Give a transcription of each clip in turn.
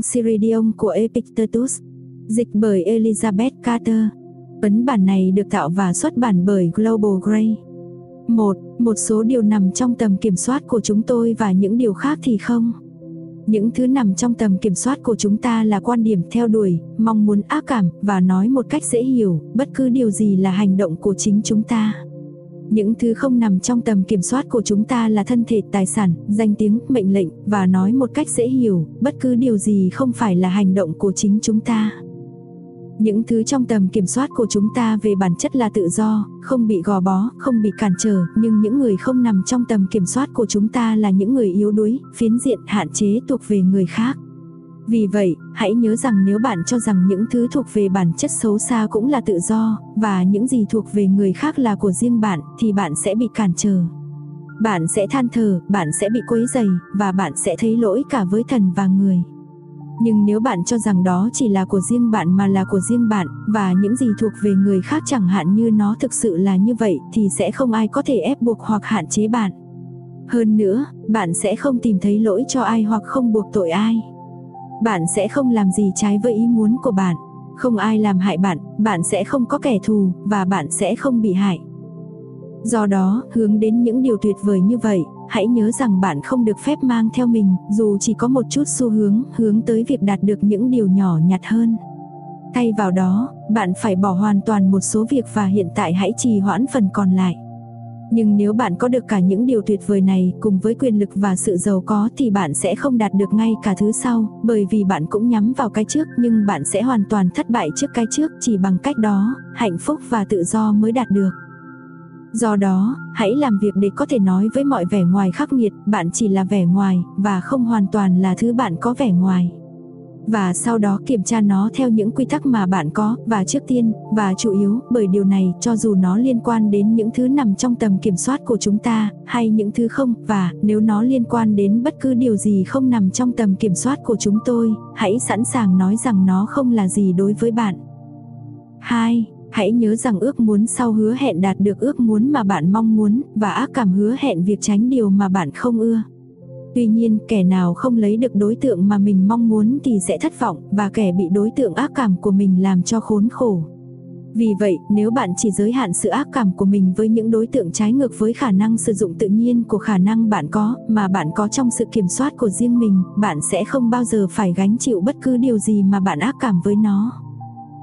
Encyridion của Epictetus. Dịch bởi Elizabeth Carter. Ấn bản này được tạo và xuất bản bởi Global Grey. Một, Một số điều nằm trong tầm kiểm soát của chúng tôi và những điều khác thì không. Những thứ nằm trong tầm kiểm soát của chúng ta là quan điểm theo đuổi, mong muốn ác cảm và nói một cách dễ hiểu, bất cứ điều gì là hành động của chính chúng ta. Những thứ không nằm trong tầm kiểm soát của chúng ta là thân thể, tài sản, danh tiếng, mệnh lệnh và nói một cách dễ hiểu, bất cứ điều gì không phải là hành động của chính chúng ta. Những thứ trong tầm kiểm soát của chúng ta về bản chất là tự do, không bị gò bó, không bị cản trở, nhưng những người không nằm trong tầm kiểm soát của chúng ta là những người yếu đuối, phiến diện, hạn chế thuộc về người khác. Vì vậy, hãy nhớ rằng nếu bạn cho rằng những thứ thuộc về bản chất xấu xa cũng là tự do, và những gì thuộc về người khác là của riêng bạn, thì bạn sẽ bị cản trở. Bạn sẽ than thở, bạn sẽ bị quấy dày, và bạn sẽ thấy lỗi cả với thần và người. Nhưng nếu bạn cho rằng đó chỉ là của riêng bạn mà là của riêng bạn, và những gì thuộc về người khác chẳng hạn như nó thực sự là như vậy, thì sẽ không ai có thể ép buộc hoặc hạn chế bạn. Hơn nữa, bạn sẽ không tìm thấy lỗi cho ai hoặc không buộc tội ai. Bạn sẽ không làm gì trái với ý muốn của bạn. Không ai làm hại bạn, bạn sẽ không có kẻ thù, và bạn sẽ không bị hại. Do đó, hướng đến những điều tuyệt vời như vậy, hãy nhớ rằng bạn không được phép mang theo mình, dù chỉ có một chút xu hướng, hướng tới việc đạt được những điều nhỏ nhặt hơn. Thay vào đó, bạn phải bỏ hoàn toàn một số việc và hiện tại hãy trì hoãn phần còn lại. Nhưng nếu bạn có được cả những điều tuyệt vời này cùng với quyền lực và sự giàu có thì bạn sẽ không đạt được ngay cả thứ sau, bởi vì bạn cũng nhắm vào cái trước nhưng bạn sẽ hoàn toàn thất bại trước cái trước chỉ bằng cách đó, hạnh phúc và tự do mới đạt được. Do đó, hãy làm việc để có thể nói với mọi vẻ ngoài khắc nghiệt, bạn chỉ là vẻ ngoài, và không hoàn toàn là thứ bạn có vẻ ngoài. Và sau đó kiểm tra nó theo những quy tắc mà bạn có, và trước tiên, và chủ yếu, bởi điều này, cho dù nó liên quan đến những thứ nằm trong tầm kiểm soát của chúng ta, hay những thứ không, và nếu nó liên quan đến bất cứ điều gì không nằm trong tầm kiểm soát của chúng tôi, hãy sẵn sàng nói rằng nó không là gì đối với bạn. 2. Hãy nhớ rằng ước muốn sau hứa hẹn đạt được ước muốn mà bạn mong muốn, và ác cảm hứa hẹn việc tránh điều mà bạn không ưa. Tuy nhiên, kẻ nào không lấy được đối tượng mà mình mong muốn thì sẽ thất vọng, và kẻ bị đối tượng ác cảm của mình làm cho khốn khổ. Vì vậy, nếu bạn chỉ giới hạn sự ác cảm của mình với những đối tượng trái ngược với khả năng sử dụng tự nhiên của khả năng bạn có, mà bạn có trong sự kiểm soát của riêng mình, bạn sẽ không bao giờ phải gánh chịu bất cứ điều gì mà bạn ác cảm với nó.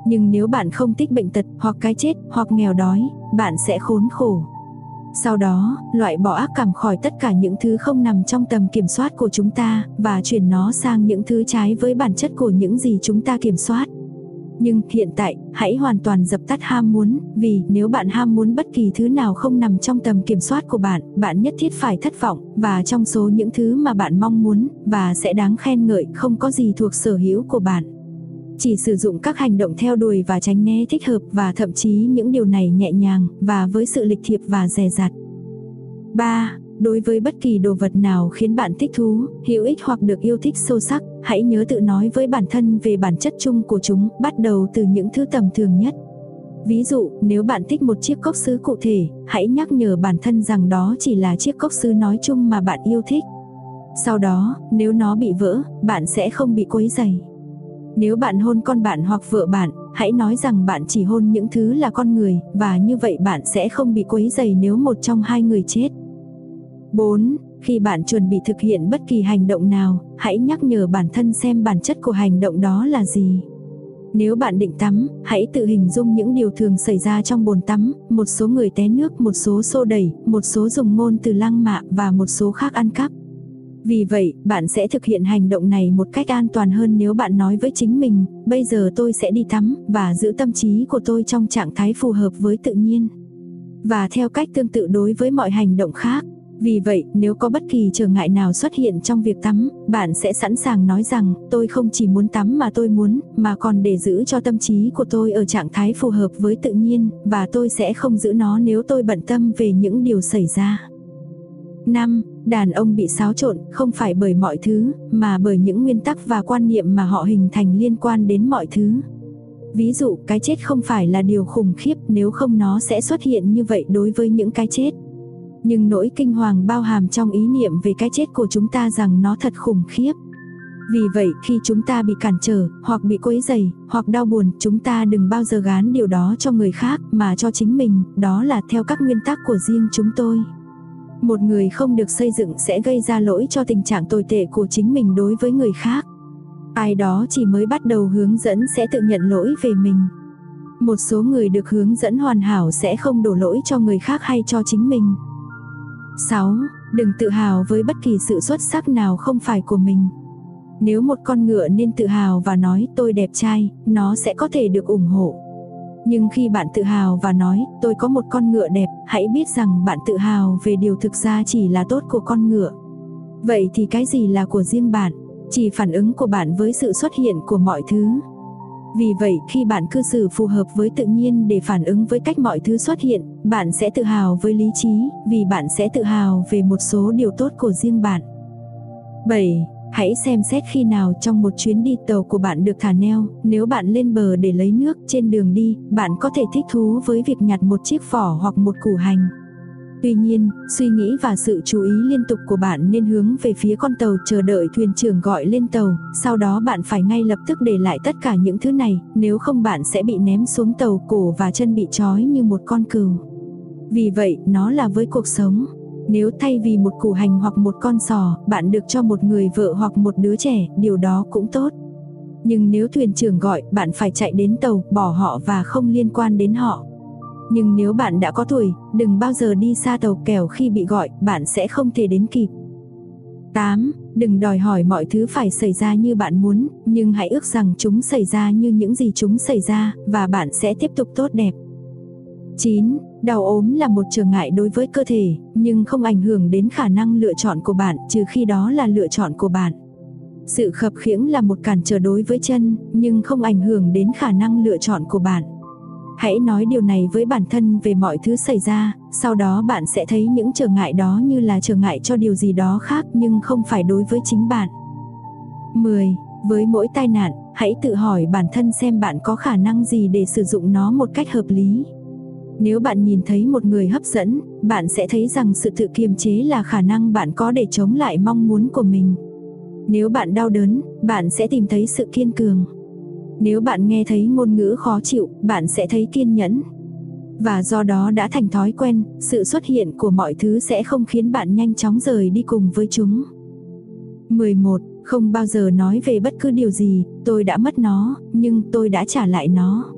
Nhưng nếu bạn không thích bệnh tật, hoặc cái chết, hoặc nghèo đói, bạn sẽ khốn khổ. Sau đó, loại bỏ ác cảm khỏi tất cả những thứ không nằm trong tầm kiểm soát của chúng ta, và chuyển nó sang những thứ trái với bản chất của những gì chúng ta kiểm soát. Nhưng hiện tại, hãy hoàn toàn dập tắt ham muốn, vì nếu bạn ham muốn bất kỳ thứ nào không nằm trong tầm kiểm soát của bạn, bạn nhất thiết phải thất vọng, và trong số những thứ mà bạn mong muốn, và sẽ đáng khen ngợi, không có gì thuộc sở hữu của bạn. Chỉ sử dụng các hành động theo đuổi và tránh né thích hợp và thậm chí những điều này nhẹ nhàng và với sự lịch thiệp và dè dặt. 3. Đối với bất kỳ đồ vật nào khiến bạn thích thú, hữu ích hoặc được yêu thích sâu sắc, hãy nhớ tự nói với bản thân về bản chất chung của chúng, bắt đầu từ những thứ tầm thường nhất. Ví dụ, nếu bạn thích một chiếc cốc sứ cụ thể, hãy nhắc nhở bản thân rằng đó chỉ là chiếc cốc sứ nói chung mà bạn yêu thích. Sau đó, nếu nó bị vỡ, bạn sẽ không bị quấy dày. Nếu bạn hôn con bạn hoặc vợ bạn, hãy nói rằng bạn chỉ hôn những thứ là con người, và như vậy bạn sẽ không bị quấy dày nếu một trong hai người chết. 4. Khi bạn chuẩn bị thực hiện bất kỳ hành động nào, hãy nhắc nhở bản thân xem bản chất của hành động đó là gì. Nếu bạn định tắm, hãy tự hình dung những điều thường xảy ra trong bồn tắm, một số người té nước, một số xô đẩy, một số dùng ngôn từ lăng mạ và một số khác ăn cắp. Vì vậy, bạn sẽ thực hiện hành động này một cách an toàn hơn nếu bạn nói với chính mình, bây giờ tôi sẽ đi tắm, và giữ tâm trí của tôi trong trạng thái phù hợp với tự nhiên. Và theo cách tương tự đối với mọi hành động khác. Vì vậy, nếu có bất kỳ trở ngại nào xuất hiện trong việc tắm, bạn sẽ sẵn sàng nói rằng, tôi không chỉ muốn tắm mà tôi muốn, mà còn để giữ cho tâm trí của tôi ở trạng thái phù hợp với tự nhiên, và tôi sẽ không giữ nó nếu tôi bận tâm về những điều xảy ra. 5. Đàn ông bị xáo trộn không phải bởi mọi thứ, mà bởi những nguyên tắc và quan niệm mà họ hình thành liên quan đến mọi thứ. Ví dụ, cái chết không phải là điều khủng khiếp nếu không nó sẽ xuất hiện như vậy đối với những cái chết. Nhưng nỗi kinh hoàng bao hàm trong ý niệm về cái chết của chúng ta rằng nó thật khủng khiếp. Vì vậy khi chúng ta bị cản trở, hoặc bị quấy dày, hoặc đau buồn, chúng ta đừng bao giờ gán điều đó cho người khác mà cho chính mình, đó là theo các nguyên tắc của riêng chúng tôi. Một người không được xây dựng sẽ gây ra lỗi cho tình trạng tồi tệ của chính mình đối với người khác. Ai đó chỉ mới bắt đầu hướng dẫn sẽ tự nhận lỗi về mình. Một số người được hướng dẫn hoàn hảo sẽ không đổ lỗi cho người khác hay cho chính mình. 6. Đừng tự hào với bất kỳ sự xuất sắc nào không phải của mình. Nếu một con ngựa nên tự hào và nói tôi đẹp trai, nó sẽ có thể được ủng hộ. Nhưng khi bạn tự hào và nói tôi có một con ngựa đẹp, hãy biết rằng bạn tự hào về điều thực ra chỉ là tốt của con ngựa. Vậy thì cái gì là của riêng bạn? Chỉ phản ứng của bạn với sự xuất hiện của mọi thứ. Vì vậy khi bạn cư xử phù hợp với tự nhiên để phản ứng với cách mọi thứ xuất hiện, bạn sẽ tự hào với lý trí, vì bạn sẽ tự hào về một số điều tốt của riêng bạn. 7. Hãy xem xét khi nào trong một chuyến đi tàu của bạn được thả neo, nếu bạn lên bờ để lấy nước trên đường đi, bạn có thể thích thú với việc nhặt một chiếc vỏ hoặc một củ hành. Tuy nhiên, suy nghĩ và sự chú ý liên tục của bạn nên hướng về phía con tàu chờ đợi thuyền trưởng gọi lên tàu, sau đó bạn phải ngay lập tức để lại tất cả những thứ này, nếu không bạn sẽ bị ném xuống tàu cổ và chân bị trói như một con cừu. Vì vậy, nó là với cuộc sống. Nếu thay vì một củ hành hoặc một con sò, bạn được cho một người vợ hoặc một đứa trẻ, điều đó cũng tốt. Nhưng nếu thuyền trưởng gọi, bạn phải chạy đến tàu, bỏ họ và không liên quan đến họ. Nhưng nếu bạn đã có tuổi, đừng bao giờ đi xa tàu kẻo khi bị gọi, bạn sẽ không thể đến kịp. 8. Đừng đòi hỏi mọi thứ phải xảy ra như bạn muốn, nhưng hãy ước rằng chúng xảy ra như những gì chúng xảy ra, và bạn sẽ tiếp tục tốt đẹp. 9. Đau ốm là một trở ngại đối với cơ thể, nhưng không ảnh hưởng đến khả năng lựa chọn của bạn, trừ khi đó là lựa chọn của bạn. Sự khập khiễng là một cản trở đối với chân, nhưng không ảnh hưởng đến khả năng lựa chọn của bạn. Hãy nói điều này với bản thân về mọi thứ xảy ra, sau đó bạn sẽ thấy những trở ngại đó như là trở ngại cho điều gì đó khác nhưng không phải đối với chính bạn. 10. Với mỗi tai nạn, hãy tự hỏi bản thân xem bạn có khả năng gì để sử dụng nó một cách hợp lý. Nếu bạn nhìn thấy một người hấp dẫn, bạn sẽ thấy rằng sự tự kiềm chế là khả năng bạn có để chống lại mong muốn của mình. Nếu bạn đau đớn, bạn sẽ tìm thấy sự kiên cường. Nếu bạn nghe thấy ngôn ngữ khó chịu, bạn sẽ thấy kiên nhẫn. Và do đó đã thành thói quen, sự xuất hiện của mọi thứ sẽ không khiến bạn nhanh chóng rời đi cùng với chúng. 11. Không bao giờ nói về bất cứ điều gì, tôi đã mất nó, nhưng tôi đã trả lại nó.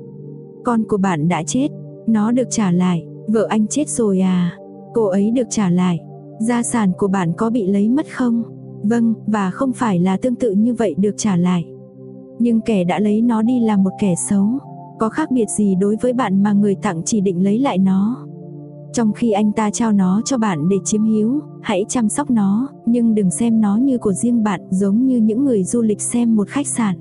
Con của bạn đã chết, nó được trả lại, vợ anh chết rồi à, cô ấy được trả lại. Gia sản của bạn có bị lấy mất không? Vâng, và không phải là tương tự như vậy được trả lại. Nhưng kẻ đã lấy nó đi là một kẻ xấu. Có khác biệt gì đối với bạn mà người tặng chỉ định lấy lại nó. Trong khi anh ta trao nó cho bạn để chiếm hữu, hãy chăm sóc nó, nhưng đừng xem nó như của riêng bạn giống như những người du lịch xem một khách sạn.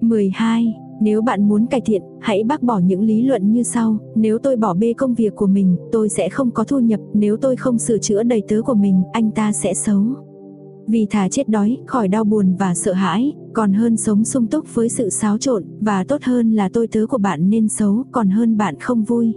12. Nếu bạn muốn cải thiện, hãy bác bỏ những lý luận như sau, nếu tôi bỏ bê công việc của mình, tôi sẽ không có thu nhập, nếu tôi không sửa chữa đầy tớ của mình, anh ta sẽ xấu. Vì thà chết đói, khỏi đau buồn và sợ hãi, còn hơn sống sung túc với sự xáo trộn, và tốt hơn là tôi tớ của bạn nên xấu, còn hơn bạn không vui.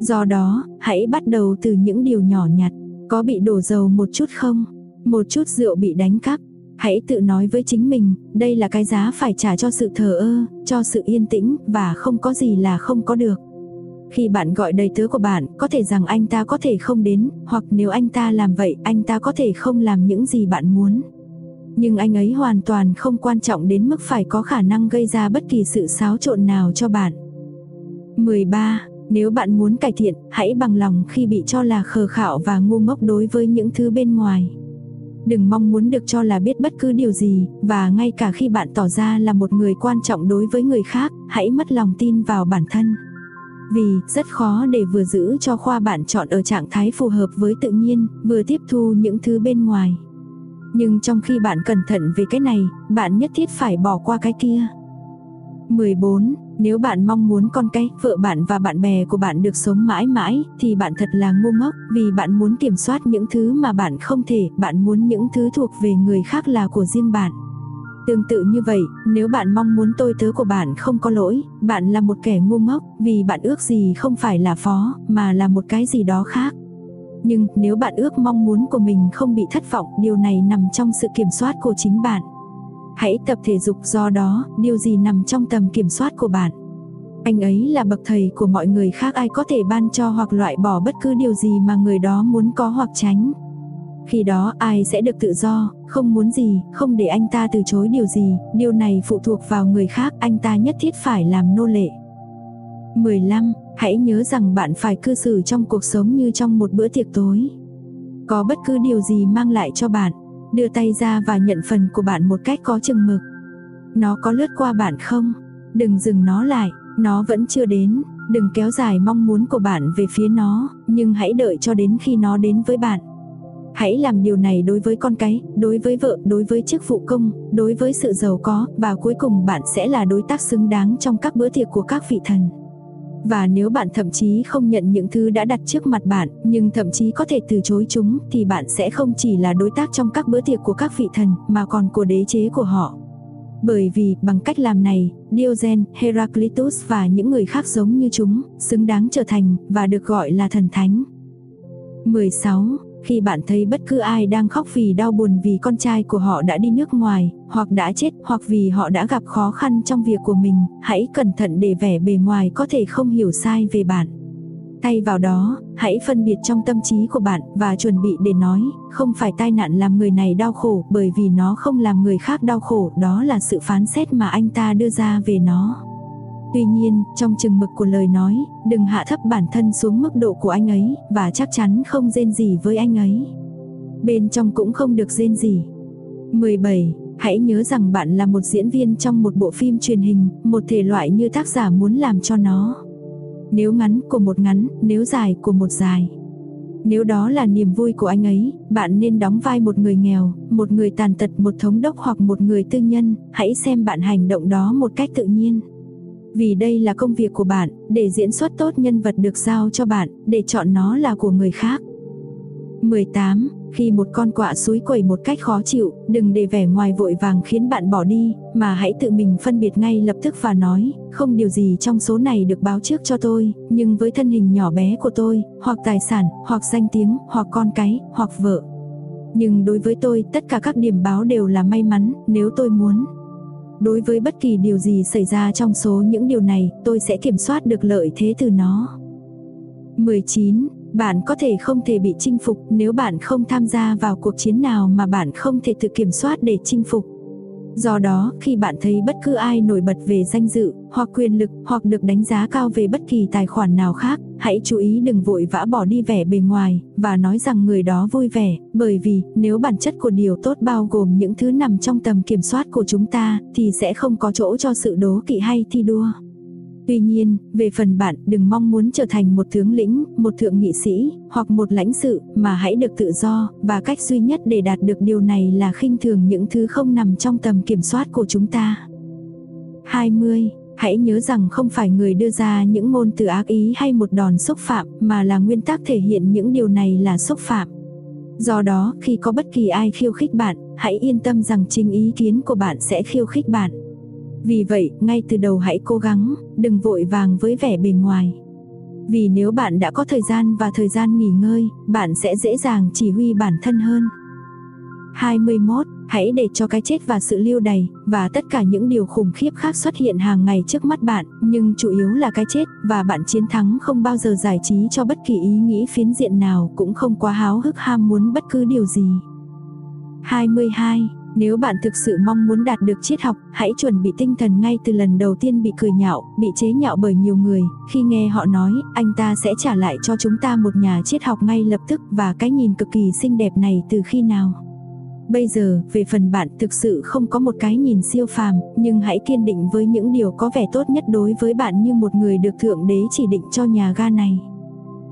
Do đó, hãy bắt đầu từ những điều nhỏ nhặt. Có bị đổ dầu một chút không? Một chút rượu bị đánh cắp. Hãy tự nói với chính mình, đây là cái giá phải trả cho sự thờ ơ, cho sự yên tĩnh, và không có gì là không có được. Khi bạn gọi đầy tớ của bạn, có thể rằng anh ta có thể không đến, hoặc nếu anh ta làm vậy, anh ta có thể không làm những gì bạn muốn. Nhưng anh ấy hoàn toàn không quan trọng đến mức phải có khả năng gây ra bất kỳ sự xáo trộn nào cho bạn. 13. Nếu bạn muốn cải thiện, hãy bằng lòng khi bị cho là khờ khạo và ngu ngốc đối với những thứ bên ngoài. Đừng mong muốn được cho là biết bất cứ điều gì, và ngay cả khi bạn tỏ ra là một người quan trọng đối với người khác, hãy mất lòng tin vào bản thân. Vì, rất khó để vừa giữ cho khoa bạn chọn ở trạng thái phù hợp với tự nhiên, vừa tiếp thu những thứ bên ngoài. Nhưng trong khi bạn cẩn thận về cái này, bạn nhất thiết phải bỏ qua cái kia. 14. Nếu bạn mong muốn con cái, vợ bạn và bạn bè của bạn được sống mãi mãi, thì bạn thật là ngu ngốc, vì bạn muốn kiểm soát những thứ mà bạn không thể, bạn muốn những thứ thuộc về người khác là của riêng bạn. Tương tự như vậy, nếu bạn mong muốn tôi tớ của bạn không có lỗi, bạn là một kẻ ngu ngốc, vì bạn ước gì không phải là phó, mà là một cái gì đó khác. Nhưng nếu bạn ước mong muốn của mình không bị thất vọng, điều này nằm trong sự kiểm soát của chính bạn. Hãy tập thể dục do đó, điều gì nằm trong tầm kiểm soát của bạn. Anh ấy là bậc thầy của mọi người khác ai có thể ban cho hoặc loại bỏ bất cứ điều gì mà người đó muốn có hoặc tránh. Khi đó ai sẽ được tự do, không muốn gì, không để anh ta từ chối điều gì, điều này phụ thuộc vào người khác, anh ta nhất thiết phải làm nô lệ. 15. Hãy nhớ rằng bạn phải cư xử trong cuộc sống như trong một bữa tiệc tối. Có bất cứ điều gì mang lại cho bạn, đưa tay ra và nhận phần của bạn một cách có chừng mực. Nó có lướt qua bạn không? Đừng dừng nó lại, nó vẫn chưa đến, đừng kéo dài mong muốn của bạn về phía nó, nhưng hãy đợi cho đến khi nó đến với bạn. Hãy làm điều này đối với con cái, đối với vợ, đối với chức vụ công, đối với sự giàu có, và cuối cùng bạn sẽ là đối tác xứng đáng trong các bữa tiệc của các vị thần. Và nếu bạn thậm chí không nhận những thứ đã đặt trước mặt bạn, nhưng thậm chí có thể từ chối chúng, thì bạn sẽ không chỉ là đối tác trong các bữa tiệc của các vị thần, mà còn của đế chế của họ. Bởi vì, bằng cách làm này, Diogen, Heraclitus và những người khác giống như chúng, xứng đáng trở thành, và được gọi là thần thánh. 16. Khi bạn thấy bất cứ ai đang khóc vì đau buồn vì con trai của họ đã đi nước ngoài, hoặc đã chết, hoặc vì họ đã gặp khó khăn trong việc của mình, hãy cẩn thận để vẻ bề ngoài có thể không hiểu sai về bạn. Thay vào đó, hãy phân biệt trong tâm trí của bạn và chuẩn bị để nói, không phải tai nạn làm người này đau khổ bởi vì nó không làm người khác đau khổ, đó là sự phán xét mà anh ta đưa ra về nó. Tuy nhiên, trong chừng mực của lời nói, đừng hạ thấp bản thân xuống mức độ của anh ấy, và chắc chắn không rên gì với anh ấy. Bên trong cũng không được rên gì. 17. Hãy nhớ rằng bạn là một diễn viên trong một bộ phim truyền hình, một thể loại như tác giả muốn làm cho nó. Nếu ngắn của một ngắn, nếu dài của một dài. Nếu đó là niềm vui của anh ấy, bạn nên đóng vai một người nghèo, một người tàn tật, một thống đốc hoặc một người tư nhân, hãy xem bạn hành động đó một cách tự nhiên. Vì đây là công việc của bạn, để diễn xuất tốt nhân vật được giao cho bạn, để chọn nó là của người khác. 18. Khi một con quạ suối quẩy một cách khó chịu, đừng để vẻ ngoài vội vàng khiến bạn bỏ đi, mà hãy tự mình phân biệt ngay lập tức và nói, không điều gì trong số này được báo trước cho tôi, nhưng với thân hình nhỏ bé của tôi, hoặc tài sản, hoặc danh tiếng, hoặc con cái, hoặc vợ. Nhưng đối với tôi, tất cả các điểm báo đều là may mắn, nếu tôi muốn. Đối với bất kỳ điều gì xảy ra trong số những điều này, tôi sẽ kiểm soát được lợi thế từ nó. 19. Bạn có thể không thể bị chinh phục nếu bạn không tham gia vào cuộc chiến nào mà bạn không thể tự kiểm soát để chinh phục. Do đó, khi bạn thấy bất cứ ai nổi bật về danh dự, hoặc quyền lực, hoặc được đánh giá cao về bất kỳ tài khoản nào khác, hãy chú ý đừng vội vã bỏ đi vẻ bề ngoài, và nói rằng người đó vui vẻ, bởi vì, nếu bản chất của điều tốt bao gồm những thứ nằm trong tầm kiểm soát của chúng ta, thì sẽ không có chỗ cho sự đố kỵ hay thi đua. Tuy nhiên, về phần bạn đừng mong muốn trở thành một tướng lĩnh, một thượng nghị sĩ, hoặc một lãnh sự, mà hãy được tự do, và cách duy nhất để đạt được điều này là khinh thường những thứ không nằm trong tầm kiểm soát của chúng ta. 20. Hãy nhớ rằng không phải người đưa ra những ngôn từ ác ý hay một đòn xúc phạm, mà là nguyên tắc thể hiện những điều này là xúc phạm. Do đó, khi có bất kỳ ai khiêu khích bạn, hãy yên tâm rằng chính ý kiến của bạn sẽ khiêu khích bạn. Vì vậy, ngay từ đầu hãy cố gắng, đừng vội vàng với vẻ bề ngoài. Vì nếu bạn đã có thời gian và thời gian nghỉ ngơi, bạn sẽ dễ dàng chỉ huy bản thân hơn. 21. Hãy để cho cái chết và sự lưu đày, và tất cả những điều khủng khiếp khác xuất hiện hàng ngày trước mắt bạn, nhưng chủ yếu là cái chết, và bạn chiến thắng không bao giờ giải trí cho bất kỳ ý nghĩ phiến diện nào, cũng không quá háo hức ham muốn bất cứ điều gì. 22. Nếu bạn thực sự mong muốn đạt được triết học, hãy chuẩn bị tinh thần ngay từ lần đầu tiên bị cười nhạo, bị chế nhạo bởi nhiều người, khi nghe họ nói, anh ta sẽ trả lại cho chúng ta một nhà triết học ngay lập tức và cái nhìn cực kỳ xinh đẹp này từ khi nào. Bây giờ, về phần bạn thực sự không có một cái nhìn siêu phàm, nhưng hãy kiên định với những điều có vẻ tốt nhất đối với bạn như một người được Thượng Đế chỉ định cho nhà ga này.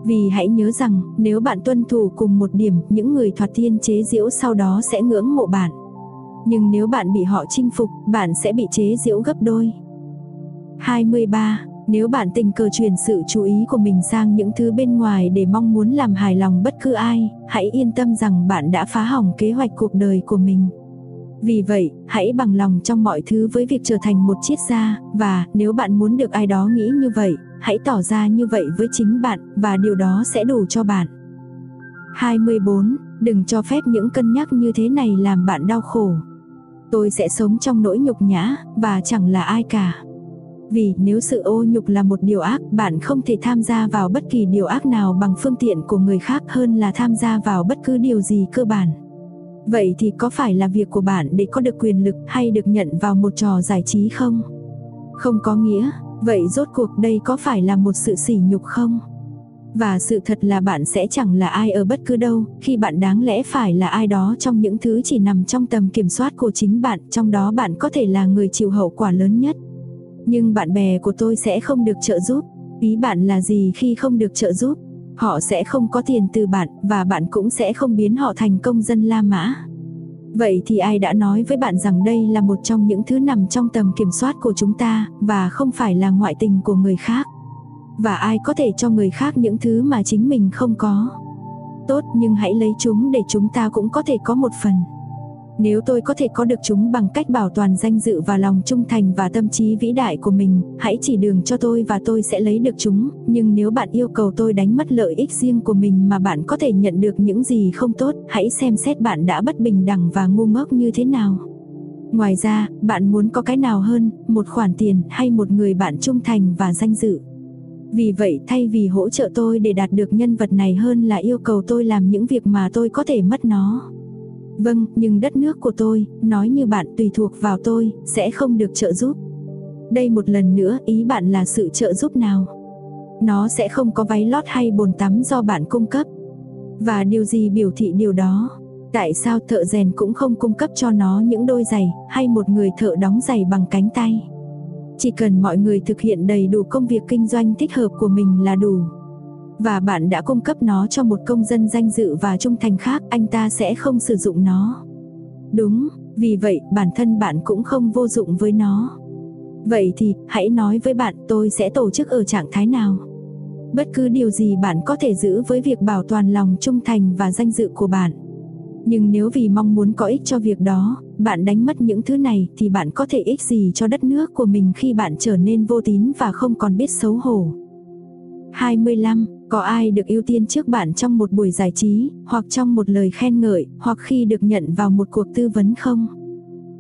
Vì hãy nhớ rằng, nếu bạn tuân thủ cùng một điểm, những người thoạt thiên chế diễu sau đó sẽ ngưỡng mộ bạn. Nhưng nếu bạn bị họ chinh phục, bạn sẽ bị chế giễu gấp đôi. 23. Nếu bạn tình cờ truyền sự chú ý của mình sang những thứ bên ngoài để mong muốn làm hài lòng bất cứ ai, hãy yên tâm rằng bạn đã phá hỏng kế hoạch cuộc đời của mình. Vì vậy, hãy bằng lòng trong mọi thứ với việc trở thành một triết gia, và nếu bạn muốn được ai đó nghĩ như vậy, hãy tỏ ra như vậy với chính bạn, và điều đó sẽ đủ cho bạn. 24. Đừng cho phép những cân nhắc như thế này làm bạn đau khổ. Tôi sẽ sống trong nỗi nhục nhã, và chẳng là ai cả. Vì nếu sự ô nhục là một điều ác, bạn không thể tham gia vào bất kỳ điều ác nào bằng phương tiện của người khác hơn là tham gia vào bất cứ điều gì cơ bản. Vậy thì có phải là việc của bạn để có được quyền lực hay được nhận vào một trò giải trí không? Không có nghĩa, vậy rốt cuộc đây có phải là một sự sỉ nhục không? Và sự thật là bạn sẽ chẳng là ai ở bất cứ đâu, khi bạn đáng lẽ phải là ai đó trong những thứ chỉ nằm trong tầm kiểm soát của chính bạn, trong đó bạn có thể là người chịu hậu quả lớn nhất. Nhưng bạn bè của tôi sẽ không được trợ giúp. Ý bạn là gì khi không được trợ giúp? Họ sẽ không có tiền từ bạn, và bạn cũng sẽ không biến họ thành công dân La Mã. Vậy thì ai đã nói với bạn rằng đây là một trong những thứ nằm trong tầm kiểm soát của chúng ta, và không phải là ngoại tình của người khác? Và ai có thể cho người khác những thứ mà chính mình không có? Tốt nhưng hãy lấy chúng để chúng ta cũng có thể có một phần. Nếu tôi có thể có được chúng bằng cách bảo toàn danh dự và lòng trung thành và tâm trí vĩ đại của mình, hãy chỉ đường cho tôi và tôi sẽ lấy được chúng, nhưng nếu bạn yêu cầu tôi đánh mất lợi ích riêng của mình mà bạn có thể nhận được những gì không tốt, hãy xem xét bạn đã bất bình đẳng và ngu ngốc như thế nào. Ngoài ra, bạn muốn có cái nào hơn, một khoản tiền hay một người bạn trung thành và danh dự. Vì vậy thay vì hỗ trợ tôi để đạt được nhân vật này hơn là yêu cầu tôi làm những việc mà tôi có thể mất nó. Vâng, nhưng đất nước của tôi, nói như bạn tùy thuộc vào tôi, sẽ không được trợ giúp. Đây một lần nữa, ý bạn là sự trợ giúp nào? Nó sẽ không có váy lót hay bồn tắm do bạn cung cấp. Và điều gì biểu thị điều đó? Tại sao thợ rèn cũng không cung cấp cho nó những đôi giày, hay một người thợ đóng giày bằng cánh tay? Chỉ cần mọi người thực hiện đầy đủ công việc kinh doanh thích hợp của mình là đủ và bạn đã cung cấp nó cho một công dân danh dự và trung thành khác, anh ta sẽ không sử dụng nó. Đúng, vì vậy bản thân bạn cũng không vô dụng với nó. Vậy thì, hãy nói với bạn tôi sẽ tổ chức ở trạng thái nào. Bất cứ điều gì bạn có thể giữ với việc bảo toàn lòng trung thành và danh dự của bạn. Nhưng nếu vì mong muốn có ích cho việc đó, bạn đánh mất những thứ này thì bạn có thể ích gì cho đất nước của mình khi bạn trở nên vô tín và không còn biết xấu hổ. 25. Có ai được ưu tiên trước bạn trong một buổi giải trí, hoặc trong một lời khen ngợi, hoặc khi được nhận vào một cuộc tư vấn không?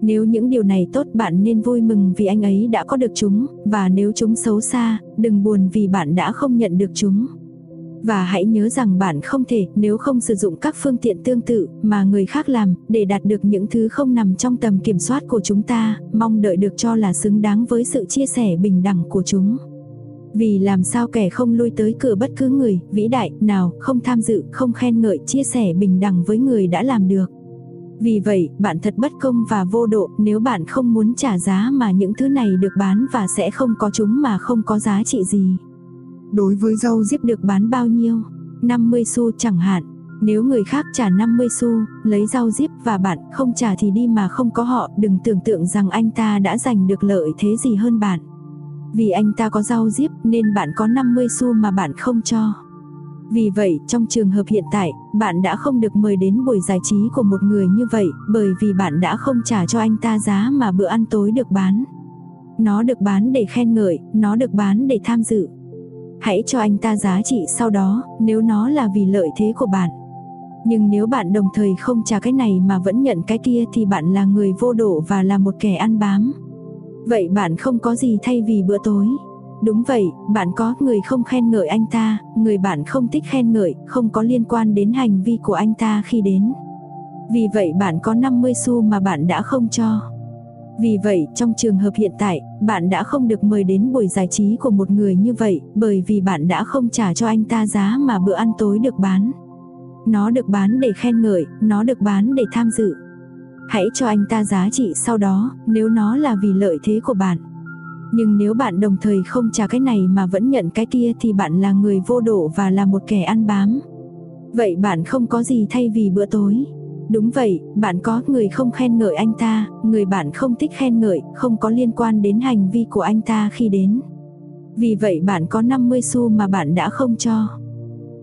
Nếu những điều này tốt bạn nên vui mừng vì anh ấy đã có được chúng, và nếu chúng xấu xa, đừng buồn vì bạn đã không nhận được chúng. Và hãy nhớ rằng bạn không thể, nếu không sử dụng các phương tiện tương tự mà người khác làm, để đạt được những thứ không nằm trong tầm kiểm soát của chúng ta, mong đợi được cho là xứng đáng với sự chia sẻ bình đẳng của chúng. Vì làm sao kẻ không lui tới cửa bất cứ người, vĩ đại, nào, không tham dự, không khen ngợi, chia sẻ bình đẳng với người đã làm được. Vì vậy, bạn thật bất công và vô độ nếu bạn không muốn trả giá mà những thứ này được bán và sẽ không có chúng mà không có giá trị gì. Đối với rau diếp được bán bao nhiêu? 50 xu chẳng hạn. Nếu người khác trả 50 xu, lấy rau diếp và bạn không trả thì đi mà không có họ, đừng tưởng tượng rằng anh ta đã giành được lợi thế gì hơn bạn. Vì anh ta có rau diếp nên bạn có 50 xu mà bạn không cho. Vì vậy, trong trường hợp hiện tại, bạn đã không được mời đến buổi giải trí của một người như vậy, bởi vì bạn đã không trả cho anh ta giá mà bữa ăn tối được bán. Nó được bán để khen ngợi, nó được bán để tham dự. Hãy cho anh ta giá trị sau đó, nếu nó là vì lợi thế của bạn. Nhưng nếu bạn đồng thời không trả cái này mà vẫn nhận cái kia thì bạn là người vô độ và là một kẻ ăn bám. Vậy bạn không có gì thay vì bữa tối. Đúng vậy, bạn có người không khen ngợi anh ta, người bạn không thích khen ngợi, không có liên quan đến hành vi của anh ta khi đến. Vì vậy bạn có 50 xu mà bạn đã không cho. Vì vậy, trong trường hợp hiện tại, bạn đã không được mời đến buổi giải trí của một người như vậy, bởi vì bạn đã không trả cho anh ta giá mà bữa ăn tối được bán. Nó được bán để khen ngợi, nó được bán để tham dự. Hãy cho anh ta giá trị sau đó, nếu nó là vì lợi thế của bạn. Nhưng nếu bạn đồng thời không trả cái này mà vẫn nhận cái kia thì bạn là người vô độ và là một kẻ ăn bám. Vậy bạn không có gì thay vì bữa tối. Đúng vậy, bạn có người không khen ngợi anh ta, người bạn không thích khen ngợi, không có liên quan đến hành vi của anh ta khi đến. Vì vậy bạn có 50 xu mà bạn đã không cho.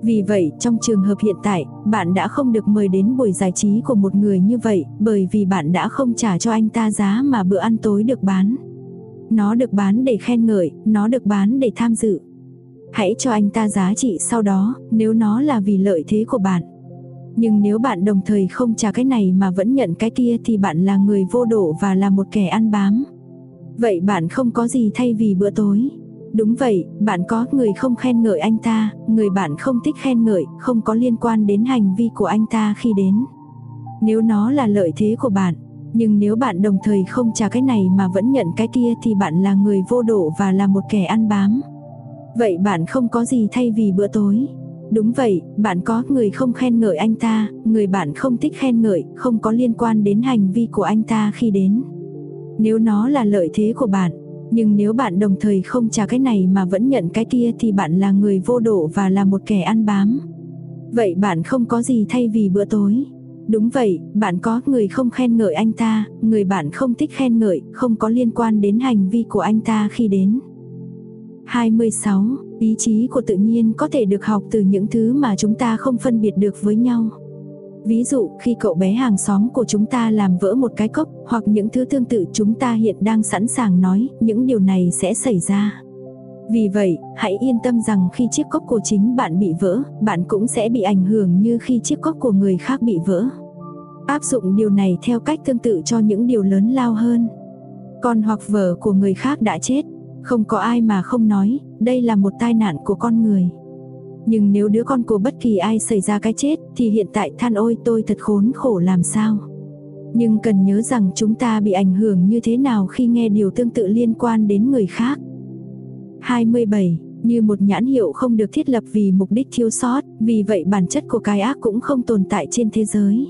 Vì vậy, trong trường hợp hiện tại, bạn đã không được mời đến buổi giải trí của một người như vậy, bởi vì bạn đã không trả cho anh ta giá mà bữa ăn tối được bán. Nó được bán để khen ngợi, nó được bán để tham dự. Hãy cho anh ta giá trị sau đó, nếu nó là vì lợi thế của bạn. Nhưng nếu bạn đồng thời không trả cái này mà vẫn nhận cái kia thì bạn là người vô độ và là một kẻ ăn bám. Vậy bạn không có gì thay vì bữa tối. Đúng vậy, bạn có người không khen ngợi anh ta, người bạn không thích khen ngợi, không có liên quan đến hành vi của anh ta khi đến. Nếu nó là lợi thế của bạn, nhưng nếu bạn đồng thời không trả cái này mà vẫn nhận cái kia thì bạn là người vô độ và là một kẻ ăn bám. Vậy bạn không có gì thay vì bữa tối. Đúng vậy, bạn có người không khen ngợi anh ta, người bạn không thích khen ngợi, không có liên quan đến hành vi của anh ta khi đến. Nếu nó là lợi thế của bạn, nhưng nếu bạn đồng thời không trả cái này mà vẫn nhận cái kia thì bạn là người vô độ và là một kẻ ăn bám. Vậy bạn không có gì thay vì bữa tối. Đúng vậy, bạn có người không khen ngợi anh ta, người bạn không thích khen ngợi, không có liên quan đến hành vi của anh ta khi đến. 26. Ý chí của tự nhiên có thể được học từ những thứ mà chúng ta không phân biệt được với nhau. Ví dụ khi cậu bé hàng xóm của chúng ta làm vỡ một cái cốc hoặc những thứ tương tự chúng ta hiện đang sẵn sàng nói những điều này sẽ xảy ra. Vì vậy, hãy yên tâm rằng khi chiếc cốc của chính bạn bị vỡ, bạn cũng sẽ bị ảnh hưởng như khi chiếc cốc của người khác bị vỡ. Áp dụng điều này theo cách tương tự cho những điều lớn lao hơn. Con hoặc vợ của người khác đã chết, không có ai mà không nói, đây là một tai nạn của con người. Nhưng nếu đứa con của bất kỳ ai xảy ra cái chết, thì hiện tại than ôi tôi thật khốn khổ làm sao. Nhưng cần nhớ rằng chúng ta bị ảnh hưởng như thế nào khi nghe điều tương tự liên quan đến người khác. 27. Như một nhãn hiệu không được thiết lập vì mục đích thiếu sót, vì vậy bản chất của cái ác cũng không tồn tại trên thế giới.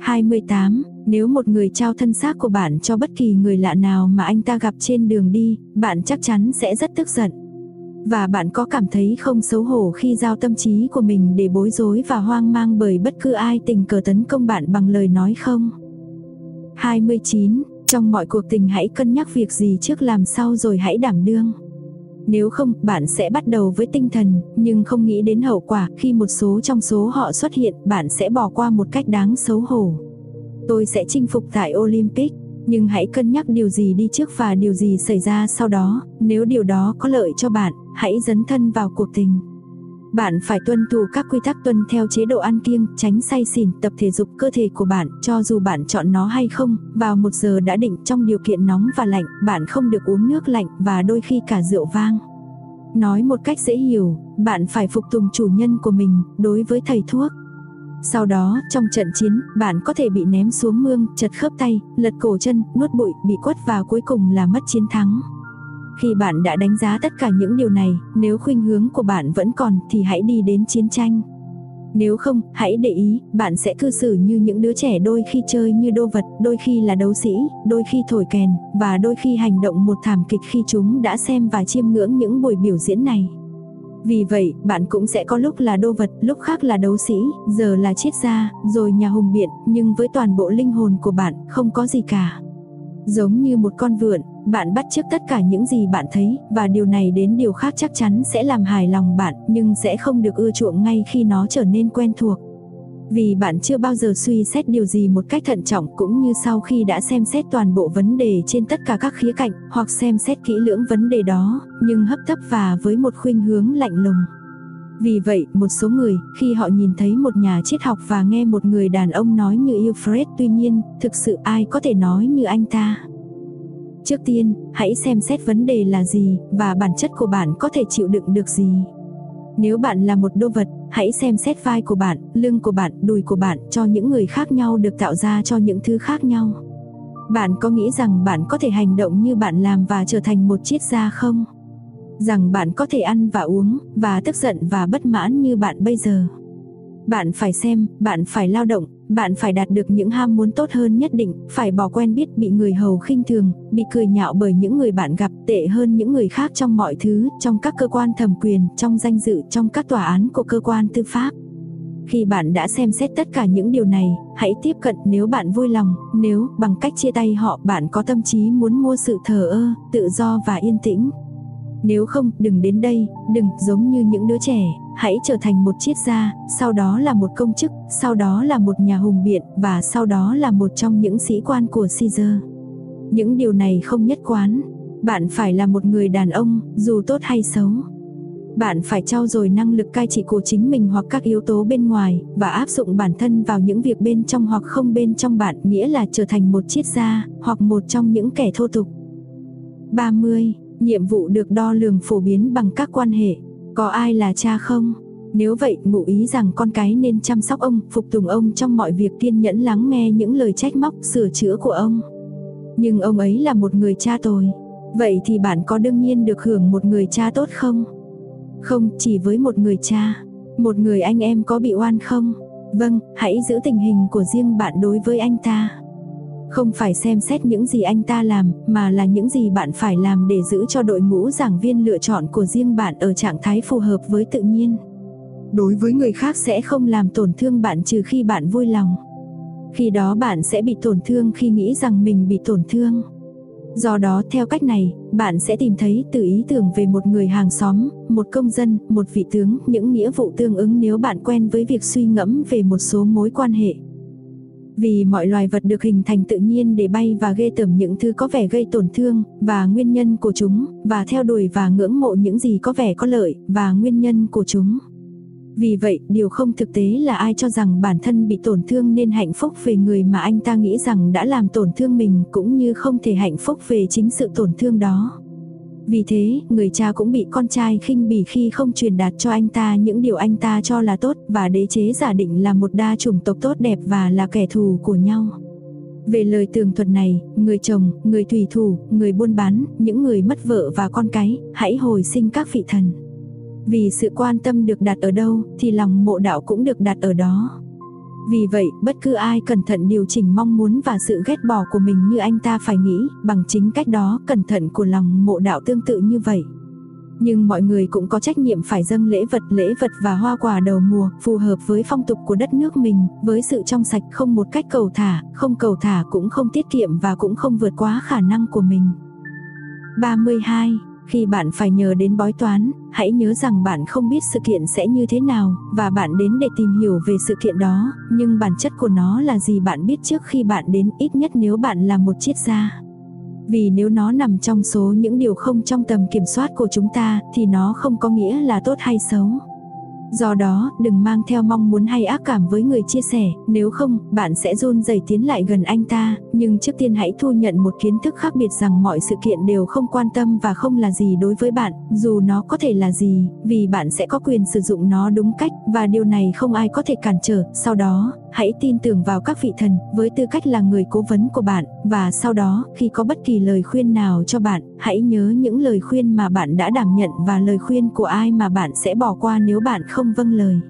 28. Nếu một người trao thân xác của bạn cho bất kỳ người lạ nào mà anh ta gặp trên đường đi, bạn chắc chắn sẽ rất tức giận. Và bạn có cảm thấy không xấu hổ khi giao tâm trí của mình để bối rối và hoang mang bởi bất cứ ai tình cờ tấn công bạn bằng lời nói không? 29. Trong mọi cuộc tình hãy cân nhắc việc gì trước làm sau rồi hãy đảm đương. Nếu không, bạn sẽ bắt đầu với tinh thần, nhưng không nghĩ đến hậu quả, khi một số trong số họ xuất hiện, bạn sẽ bỏ qua một cách đáng xấu hổ. Tôi sẽ chinh phục tại Olympic, nhưng hãy cân nhắc điều gì đi trước và điều gì xảy ra sau đó, nếu điều đó có lợi cho bạn, hãy dấn thân vào cuộc tình. Bạn phải tuân thủ các quy tắc tuân theo chế độ ăn kiêng, tránh say xỉn, tập thể dục cơ thể của bạn, cho dù bạn chọn nó hay không, vào một giờ đã định trong điều kiện nóng và lạnh, bạn không được uống nước lạnh và đôi khi cả rượu vang. Nói một cách dễ hiểu, bạn phải phục tùng chủ nhân của mình, đối với thầy thuốc. Sau đó, trong trận chiến, bạn có thể bị ném xuống mương, chật khớp tay, lật cổ chân, nuốt bụi, bị quất và cuối cùng là mất chiến thắng. Khi bạn đã đánh giá tất cả những điều này, nếu khuynh hướng của bạn vẫn còn thì hãy đi đến chiến tranh. Nếu không, hãy để ý, bạn sẽ cư xử như những đứa trẻ đôi khi chơi như đô vật, đôi khi là đấu sĩ, đôi khi thổi kèn, và đôi khi hành động một thảm kịch khi chúng đã xem và chiêm ngưỡng những buổi biểu diễn này. Vì vậy, bạn cũng sẽ có lúc là đô vật, lúc khác là đấu sĩ, giờ là triết gia, rồi nhà hùng biện, nhưng với toàn bộ linh hồn của bạn, không có gì cả. Giống như một con vượn, bạn bắt chước tất cả những gì bạn thấy, và điều này đến điều khác chắc chắn sẽ làm hài lòng bạn, nhưng sẽ không được ưa chuộng ngay khi nó trở nên quen thuộc. Vì bạn chưa bao giờ suy xét điều gì một cách thận trọng cũng như sau khi đã xem xét toàn bộ vấn đề trên tất cả các khía cạnh, hoặc xem xét kỹ lưỡng vấn đề đó, nhưng hấp tấp và với một khuynh hướng lạnh lùng. Vì vậy, một số người, khi họ nhìn thấy một nhà triết học và nghe một người đàn ông nói như yêu Fred tuy nhiên, thực sự ai có thể nói như anh ta. Trước tiên, hãy xem xét vấn đề là gì, và bản chất của bạn có thể chịu đựng được gì. Nếu bạn là một đô vật, hãy xem xét vai của bạn, lưng của bạn, đùi của bạn cho những người khác nhau được tạo ra cho những thứ khác nhau. Bạn có nghĩ rằng bạn có thể hành động như bạn làm và trở thành một triết gia không? Rằng bạn có thể ăn và uống, và tức giận và bất mãn như bạn bây giờ. Bạn phải xem, bạn phải lao động, bạn phải đạt được những ham muốn tốt hơn nhất định, phải bỏ quen biết bị người hầu khinh thường, bị cười nhạo bởi những người bạn gặp tệ hơn những người khác trong mọi thứ, trong các cơ quan thẩm quyền, trong danh dự, trong các tòa án của cơ quan tư pháp. Khi bạn đã xem xét tất cả những điều này, hãy tiếp cận nếu bạn vui lòng, nếu bằng cách chia tay họ bạn có tâm trí muốn mua sự thờ ơ, tự do và yên tĩnh. Nếu không, đừng đến đây, đừng giống như những đứa trẻ, hãy trở thành một triết gia, sau đó là một công chức, sau đó là một nhà hùng biện và sau đó là một trong những sĩ quan của Caesar. Những điều này không nhất quán, bạn phải là một người đàn ông, dù tốt hay xấu. Bạn phải trau dồi năng lực cai trị của chính mình hoặc các yếu tố bên ngoài và áp dụng bản thân vào những việc bên trong hoặc không bên trong bạn, nghĩa là trở thành một triết gia hoặc một trong những kẻ thô tục. 30. Nhiệm vụ được đo lường phổ biến bằng các quan hệ. Có ai là cha không? Nếu vậy, ngụ ý rằng con cái nên chăm sóc ông, phục tùng ông trong mọi việc kiên nhẫn lắng nghe những lời trách móc, sửa chữa của ông. Nhưng ông ấy là một người cha tồi. Vậy thì bạn có đương nhiên được hưởng một người cha tốt không? Không, chỉ với một người cha. Một người anh em có bị oan không? Vâng, hãy giữ tình hình của riêng bạn đối với anh ta. Không phải xem xét những gì anh ta làm, mà là những gì bạn phải làm để giữ cho đội ngũ giảng viên lựa chọn của riêng bạn ở trạng thái phù hợp với tự nhiên. Đối với người khác sẽ không làm tổn thương bạn trừ khi bạn vui lòng. Khi đó bạn sẽ bị tổn thương khi nghĩ rằng mình bị tổn thương. Do đó theo cách này, bạn sẽ tìm thấy từ ý tưởng về một người hàng xóm, một công dân, một vị tướng, những nghĩa vụ tương ứng nếu bạn quen với việc suy ngẫm về một số mối quan hệ. Vì mọi loài vật được hình thành tự nhiên để bay và ghê tởm những thứ có vẻ gây tổn thương, và nguyên nhân của chúng, và theo đuổi và ngưỡng mộ những gì có vẻ có lợi, và nguyên nhân của chúng. Vì vậy, điều không thực tế là ai cho rằng bản thân bị tổn thương nên hạnh phúc về người mà anh ta nghĩ rằng đã làm tổn thương mình cũng như không thể hạnh phúc về chính sự tổn thương đó. Vì thế, người cha cũng bị con trai khinh bỉ khi không truyền đạt cho anh ta những điều anh ta cho là tốt và đế chế giả định là một đa chủng tộc tốt đẹp và là kẻ thù của nhau. Về lời tường thuật này, người chồng, người thủy thủ, người buôn bán, những người mất vợ và con cái, hãy hồi sinh các vị thần. Vì sự quan tâm được đặt ở đâu, thì lòng mộ đạo cũng được đặt ở đó. Vì vậy, bất cứ ai cẩn thận điều chỉnh mong muốn và sự ghét bỏ của mình như anh ta phải nghĩ, bằng chính cách đó, cẩn thận của lòng mộ đạo tương tự như vậy. Nhưng mọi người cũng có trách nhiệm phải dâng lễ vật, lễ vật và hoa quả đầu mùa, phù hợp với phong tục của đất nước mình, với sự trong sạch không một cách cầu thả, không cầu thả cũng không tiết kiệm và cũng không vượt quá khả năng của mình. 32. Khi bạn phải nhờ đến bói toán, hãy nhớ rằng bạn không biết sự kiện sẽ như thế nào, và bạn đến để tìm hiểu về sự kiện đó, nhưng bản chất của nó là gì bạn biết trước khi bạn đến ít nhất nếu bạn là một triết gia. Vì nếu nó nằm trong số những điều không trong tầm kiểm soát của chúng ta, thì nó không có nghĩa là tốt hay xấu. Do đó, đừng mang theo mong muốn hay ác cảm với người chia sẻ, nếu không, bạn sẽ run rẩy tiến lại gần anh ta, nhưng trước tiên hãy thu nhận một kiến thức khác biệt rằng mọi sự kiện đều không quan tâm và không là gì đối với bạn, dù nó có thể là gì, vì bạn sẽ có quyền sử dụng nó đúng cách, và điều này không ai có thể cản trở. Sau đó, hãy tin tưởng vào các vị thần, với tư cách là người cố vấn của bạn, và sau đó, khi có bất kỳ lời khuyên nào cho bạn, hãy nhớ những lời khuyên mà bạn đã đảm nhận và lời khuyên của ai mà bạn sẽ bỏ qua nếu bạn không vâng lời.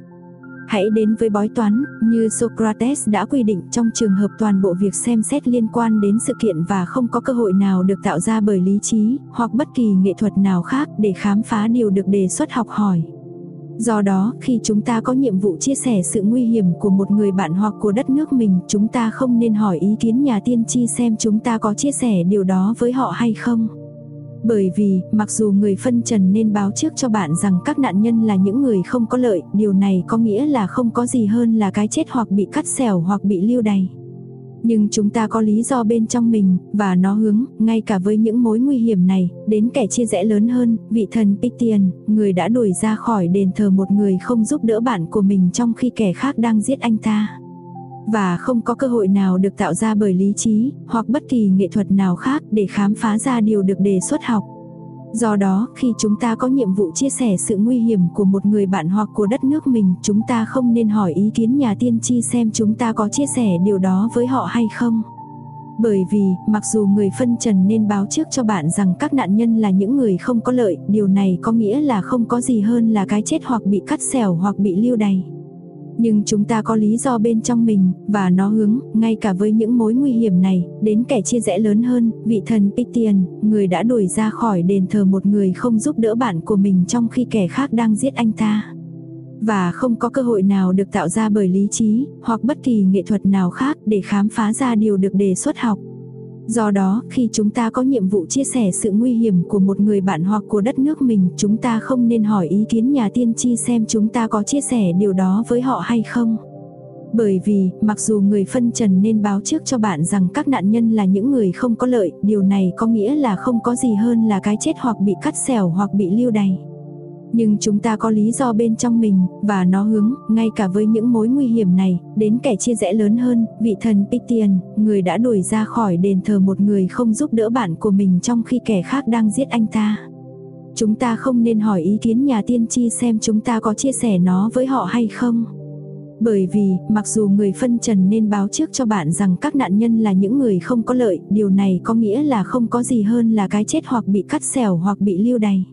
Hãy đến với bói toán, như Socrates đã quy định trong trường hợp toàn bộ việc xem xét liên quan đến sự kiện và không có cơ hội nào được tạo ra bởi lý trí, hoặc bất kỳ nghệ thuật nào khác để khám phá điều được đề xuất học hỏi. Do đó, khi chúng ta có nhiệm vụ chia sẻ sự nguy hiểm của một người bạn hoặc của đất nước mình, chúng ta không nên hỏi ý kiến nhà tiên tri xem chúng ta có chia sẻ điều đó với họ hay không. Bởi vì, mặc dù người phân trần nên báo trước cho bạn rằng các nạn nhân là những người không có lợi, điều này có nghĩa là không có gì hơn là cái chết hoặc bị cắt xẻo hoặc bị lưu đày. Nhưng chúng ta có lý do bên trong mình, và nó hướng, ngay cả với những mối nguy hiểm này, đến kẻ chia rẽ lớn hơn, vị thần Pitian người đã đuổi ra khỏi đền thờ một người không giúp đỡ bạn của mình trong khi kẻ khác đang giết anh ta. Và không có cơ hội nào được tạo ra bởi lý trí, hoặc bất kỳ nghệ thuật nào khác để khám phá ra điều được đề xuất học. Do đó, khi chúng ta có nhiệm vụ chia sẻ sự nguy hiểm của một người bạn hoặc của đất nước mình, chúng ta không nên hỏi ý kiến nhà tiên tri xem chúng ta có chia sẻ điều đó với họ hay không. Bởi vì, mặc dù người phân trần nên báo trước cho bạn rằng các nạn nhân là những người không có lợi, điều này có nghĩa là không có gì hơn là cái chết hoặc bị cắt xẻo hoặc bị lưu đày. Nhưng chúng ta có lý do bên trong mình, và nó hướng, ngay cả với những mối nguy hiểm này, đến kẻ chia rẽ lớn hơn, vị thần Pitian người đã đuổi ra khỏi đền thờ một người không giúp đỡ bạn của mình trong khi kẻ khác đang giết anh ta. Và không có cơ hội nào được tạo ra bởi lý trí, hoặc bất kỳ nghệ thuật nào khác để khám phá ra điều được đề xuất học. Do đó, khi chúng ta có nhiệm vụ chia sẻ sự nguy hiểm của một người bạn hoặc của đất nước mình, chúng ta không nên hỏi ý kiến nhà tiên tri xem chúng ta có chia sẻ điều đó với họ hay không. Bởi vì, mặc dù người phân trần nên báo trước cho bạn rằng các nạn nhân là những người không có lợi, điều này có nghĩa là không có gì hơn là cái chết hoặc bị cắt xẻo hoặc bị lưu đày. Nhưng chúng ta có lý do bên trong mình, và nó hướng, ngay cả với những mối nguy hiểm này, đến kẻ chia rẽ lớn hơn, vị thần Pitian, người đã đuổi ra khỏi đền thờ một người không giúp đỡ bạn của mình trong khi kẻ khác đang giết anh ta. Chúng ta không nên hỏi ý kiến nhà tiên tri xem chúng ta có chia sẻ nó với họ hay không. Bởi vì, mặc dù người phân trần nên báo trước cho bạn rằng các nạn nhân là những người không có lợi, điều này có nghĩa là không có gì hơn là cái chết hoặc bị cắt xẻo hoặc bị lưu đày.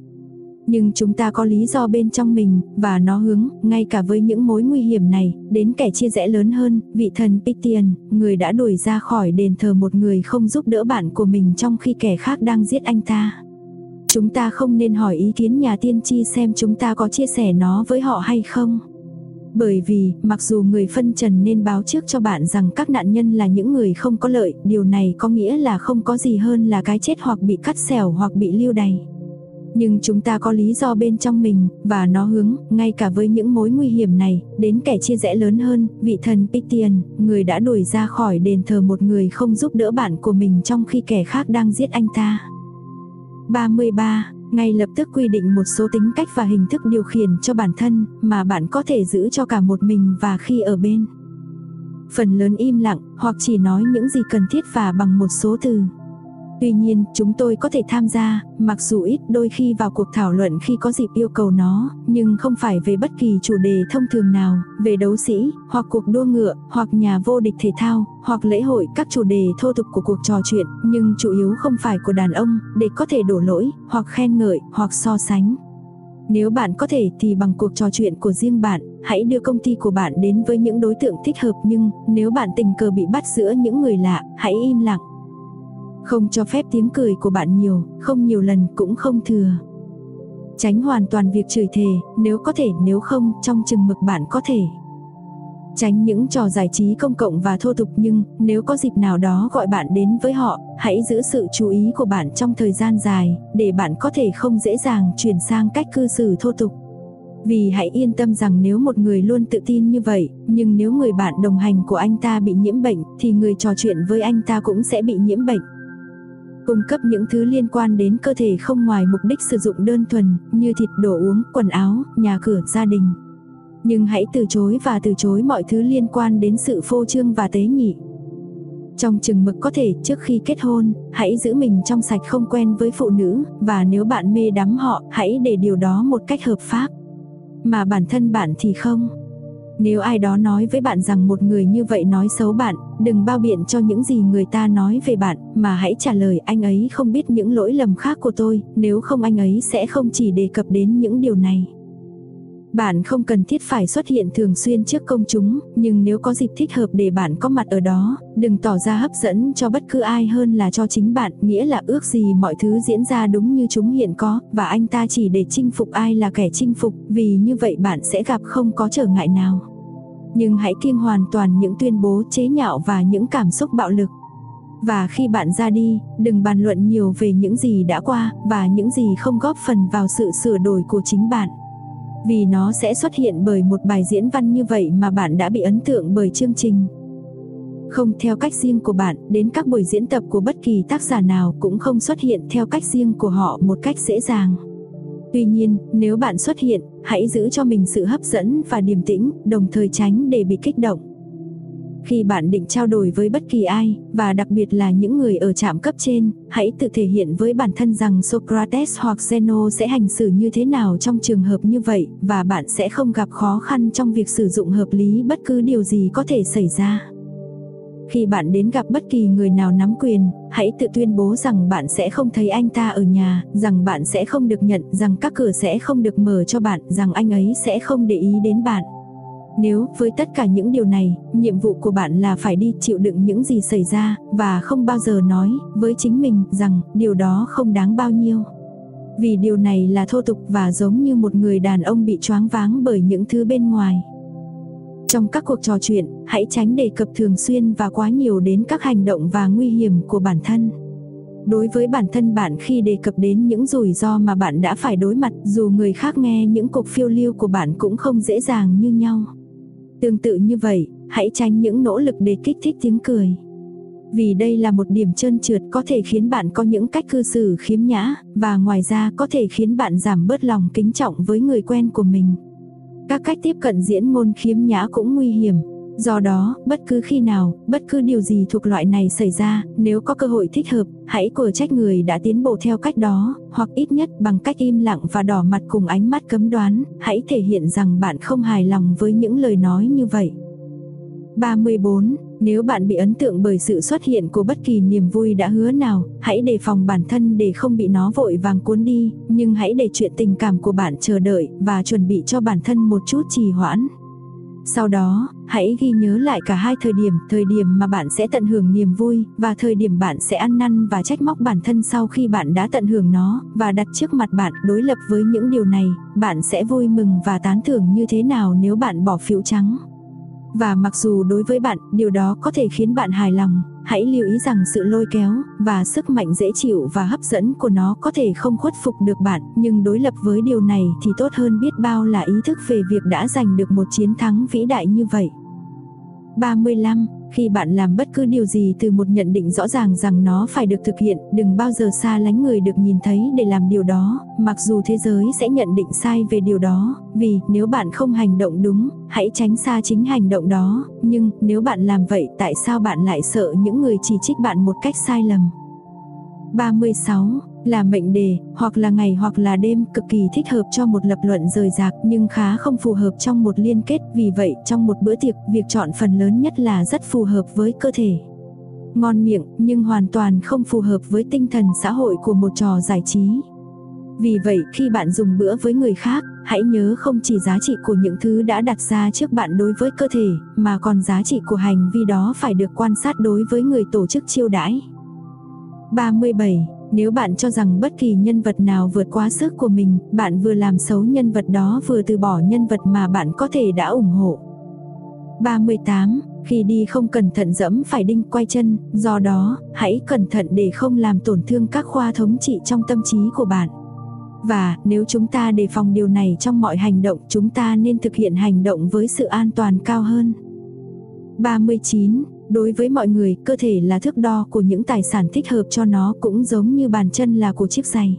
Nhưng chúng ta có lý do bên trong mình, và nó hướng, ngay cả với những mối nguy hiểm này, đến kẻ chia rẽ lớn hơn, vị thần Pitian, người đã đuổi ra khỏi đền thờ một người không giúp đỡ bạn của mình trong khi kẻ khác đang giết anh ta. Chúng ta không nên hỏi ý kiến nhà tiên tri xem chúng ta có chia sẻ nó với họ hay không. Bởi vì, mặc dù người phân trần nên báo trước cho bạn rằng các nạn nhân là những người không có lợi, điều này có nghĩa là không có gì hơn là cái chết hoặc bị cắt xẻo hoặc bị lưu đày. Nhưng chúng ta có lý do bên trong mình, và nó hướng, ngay cả với những mối nguy hiểm này, đến kẻ chia rẽ lớn hơn, vị thần Pitian, người đã đuổi ra khỏi đền thờ một người không giúp đỡ bạn của mình trong khi kẻ khác đang giết anh ta. 33. Ngay lập tức quy định một số tính cách và hình thức điều khiển cho bản thân mà bạn có thể giữ cho cả một mình và khi ở bên. Phần lớn im lặng hoặc chỉ nói những gì cần thiết và bằng một số từ. Tuy nhiên, chúng tôi có thể tham gia, mặc dù ít đôi khi vào cuộc thảo luận khi có dịp yêu cầu nó, nhưng không phải về bất kỳ chủ đề thông thường nào, về đấu sĩ, hoặc cuộc đua ngựa, hoặc nhà vô địch thể thao, hoặc lễ hội các chủ đề thô tục của cuộc trò chuyện, nhưng chủ yếu không phải của đàn ông, để có thể đổ lỗi, hoặc khen ngợi, hoặc so sánh. Nếu bạn có thể thì bằng cuộc trò chuyện của riêng bạn, hãy đưa công ty của bạn đến với những đối tượng thích hợp nhưng nếu bạn tình cờ bị bắt giữa những người lạ, hãy im lặng. Không cho phép tiếng cười của bạn nhiều, không nhiều lần cũng không thừa. Tránh hoàn toàn việc chửi thề, nếu có thể nếu không, trong chừng mực bạn có thể. Tránh những trò giải trí công cộng và thô tục nhưng nếu có dịp nào đó gọi bạn đến với họ, hãy giữ sự chú ý của bạn trong thời gian dài, để bạn có thể không dễ dàng chuyển sang cách cư xử thô tục. Vì hãy yên tâm rằng nếu một người luôn tự tin như vậy, nhưng nếu người bạn đồng hành của anh ta bị nhiễm bệnh, thì người trò chuyện với anh ta cũng sẽ bị nhiễm bệnh cung cấp những thứ liên quan đến cơ thể không ngoài mục đích sử dụng đơn thuần, như thịt đồ uống, quần áo, nhà cửa, gia đình. Nhưng hãy từ chối và từ chối mọi thứ liên quan đến sự phô trương và tế nhị. Trong chừng mực có thể trước khi kết hôn, hãy giữ mình trong sạch không quen với phụ nữ, và nếu bạn mê đắm họ, hãy để điều đó một cách hợp pháp. Mà bản thân bạn thì không. Nếu ai đó nói với bạn rằng một người như vậy nói xấu bạn, đừng bao biện cho những gì người ta nói về bạn, mà hãy trả lời anh ấy không biết những lỗi lầm khác của tôi, nếu không anh ấy sẽ không chỉ đề cập đến những điều này. Bạn không cần thiết phải xuất hiện thường xuyên trước công chúng, nhưng nếu có dịp thích hợp để bạn có mặt ở đó, đừng tỏ ra hấp dẫn cho bất cứ ai hơn là cho chính bạn, nghĩa là ước gì mọi thứ diễn ra đúng như chúng hiện có, và anh ta chỉ để chinh phục ai là kẻ chinh phục, vì như vậy bạn sẽ gặp không có trở ngại nào. Nhưng hãy kiêng hoàn toàn những tuyên bố chế nhạo và những cảm xúc bạo lực. Và khi bạn ra đi, đừng bàn luận nhiều về những gì đã qua và những gì không góp phần vào sự sửa đổi của chính bạn. Vì nó sẽ xuất hiện bởi một bài diễn văn như vậy mà bạn đã bị ấn tượng bởi chương trình. Không theo cách riêng của bạn, đến các buổi diễn tập của bất kỳ tác giả nào cũng không xuất hiện theo cách riêng của họ một cách dễ dàng. Tuy nhiên, nếu bạn xuất hiện, hãy giữ cho mình sự hấp dẫn và điềm tĩnh, đồng thời tránh để bị kích động. Khi bạn định trao đổi với bất kỳ ai, và đặc biệt là những người ở trạm cấp trên, hãy tự thể hiện với bản thân rằng Socrates hoặc Zeno sẽ hành xử như thế nào trong trường hợp như vậy, và bạn sẽ không gặp khó khăn trong việc sử dụng hợp lý bất cứ điều gì có thể xảy ra. Khi bạn đến gặp bất kỳ người nào nắm quyền, hãy tự tuyên bố rằng bạn sẽ không thấy anh ta ở nhà, rằng bạn sẽ không được nhận, rằng các cửa sẽ không được mở cho bạn, rằng anh ấy sẽ không để ý đến bạn. Nếu với tất cả những điều này, nhiệm vụ của bạn là phải đi chịu đựng những gì xảy ra và không bao giờ nói với chính mình rằng điều đó không đáng bao nhiêu. Vì điều này là thô tục và giống như một người đàn ông bị choáng váng bởi những thứ bên ngoài. Trong các cuộc trò chuyện, hãy tránh đề cập thường xuyên và quá nhiều đến các hành động và nguy hiểm của bản thân. Đối với bản thân bạn khi đề cập đến những rủi ro mà bạn đã phải đối mặt, dù người khác nghe những cuộc phiêu lưu của bạn cũng không dễ dàng như nhau. Tương tự như vậy, hãy tránh những nỗ lực để kích thích tiếng cười. Vì đây là một điểm trơn trượt có thể khiến bạn có những cách cư xử khiếm nhã, và ngoài ra có thể khiến bạn giảm bớt lòng kính trọng với người quen của mình. Các cách tiếp cận diễn ngôn khiếm nhã cũng nguy hiểm. Do đó, bất cứ khi nào, bất cứ điều gì thuộc loại này xảy ra, nếu có cơ hội thích hợp, hãy của trách người đã tiến bộ theo cách đó, hoặc ít nhất bằng cách im lặng và đỏ mặt cùng ánh mắt cấm đoán, hãy thể hiện rằng bạn không hài lòng với những lời nói như vậy. 34. Nếu bạn bị ấn tượng bởi sự xuất hiện của bất kỳ niềm vui đã hứa nào, hãy đề phòng bản thân để không bị nó vội vàng cuốn đi, nhưng hãy để chuyện tình cảm của bạn chờ đợi và chuẩn bị cho bản thân một chút trì hoãn. Sau đó, hãy ghi nhớ lại cả hai thời điểm, thời điểm mà bạn sẽ tận hưởng niềm vui, và thời điểm bạn sẽ ăn năn và trách móc bản thân sau khi bạn đã tận hưởng nó, và đặt trước mặt bạn đối lập với những điều này, bạn sẽ vui mừng và tán thưởng như thế nào nếu bạn bỏ phiếu trắng. Và mặc dù đối với bạn, điều đó có thể khiến bạn hài lòng, hãy lưu ý rằng sự lôi kéo, và sức mạnh dễ chịu và hấp dẫn của nó có thể không khuất phục được bạn, nhưng đối lập với điều này thì tốt hơn biết bao là ý thức về việc đã giành được một chiến thắng vĩ đại như vậy. 35. Khi bạn làm bất cứ điều gì từ một nhận định rõ ràng rằng nó phải được thực hiện, đừng bao giờ xa lánh người được nhìn thấy để làm điều đó, mặc dù thế giới sẽ nhận định sai về điều đó, vì nếu bạn không hành động đúng, hãy tránh xa chính hành động đó, nhưng nếu bạn làm vậy tại sao bạn lại sợ những người chỉ trích bạn một cách sai lầm? 36 là mệnh đề, hoặc là ngày hoặc là đêm cực kỳ thích hợp cho một lập luận rời rạc nhưng khá không phù hợp trong một liên kết. Vì vậy trong một bữa tiệc, việc chọn phần lớn nhất là rất phù hợp với cơ thể. Ngon miệng nhưng hoàn toàn không phù hợp với tinh thần xã hội của một trò giải trí. Vì vậy khi bạn dùng bữa với người khác, hãy nhớ không chỉ giá trị của những thứ đã đặt ra trước bạn đối với cơ thể, mà còn giá trị của hành vi đó phải được quan sát đối với người tổ chức chiêu đãi. 37 nếu bạn cho rằng bất kỳ nhân vật nào vượt quá sức của mình, bạn vừa làm xấu nhân vật đó vừa từ bỏ nhân vật mà bạn có thể đã ủng hộ. 38. Khi đi không cẩn thận dẫm phải đinh quay chân, do đó, hãy cẩn thận để không làm tổn thương các khoa thống trị trong tâm trí của bạn. Và, nếu chúng ta đề phòng điều này trong mọi hành động, chúng ta nên thực hiện hành động với sự an toàn cao hơn. 39. Đối với mọi người, cơ thể là thước đo của những tài sản thích hợp cho nó cũng giống như bàn chân là của chiếc giày.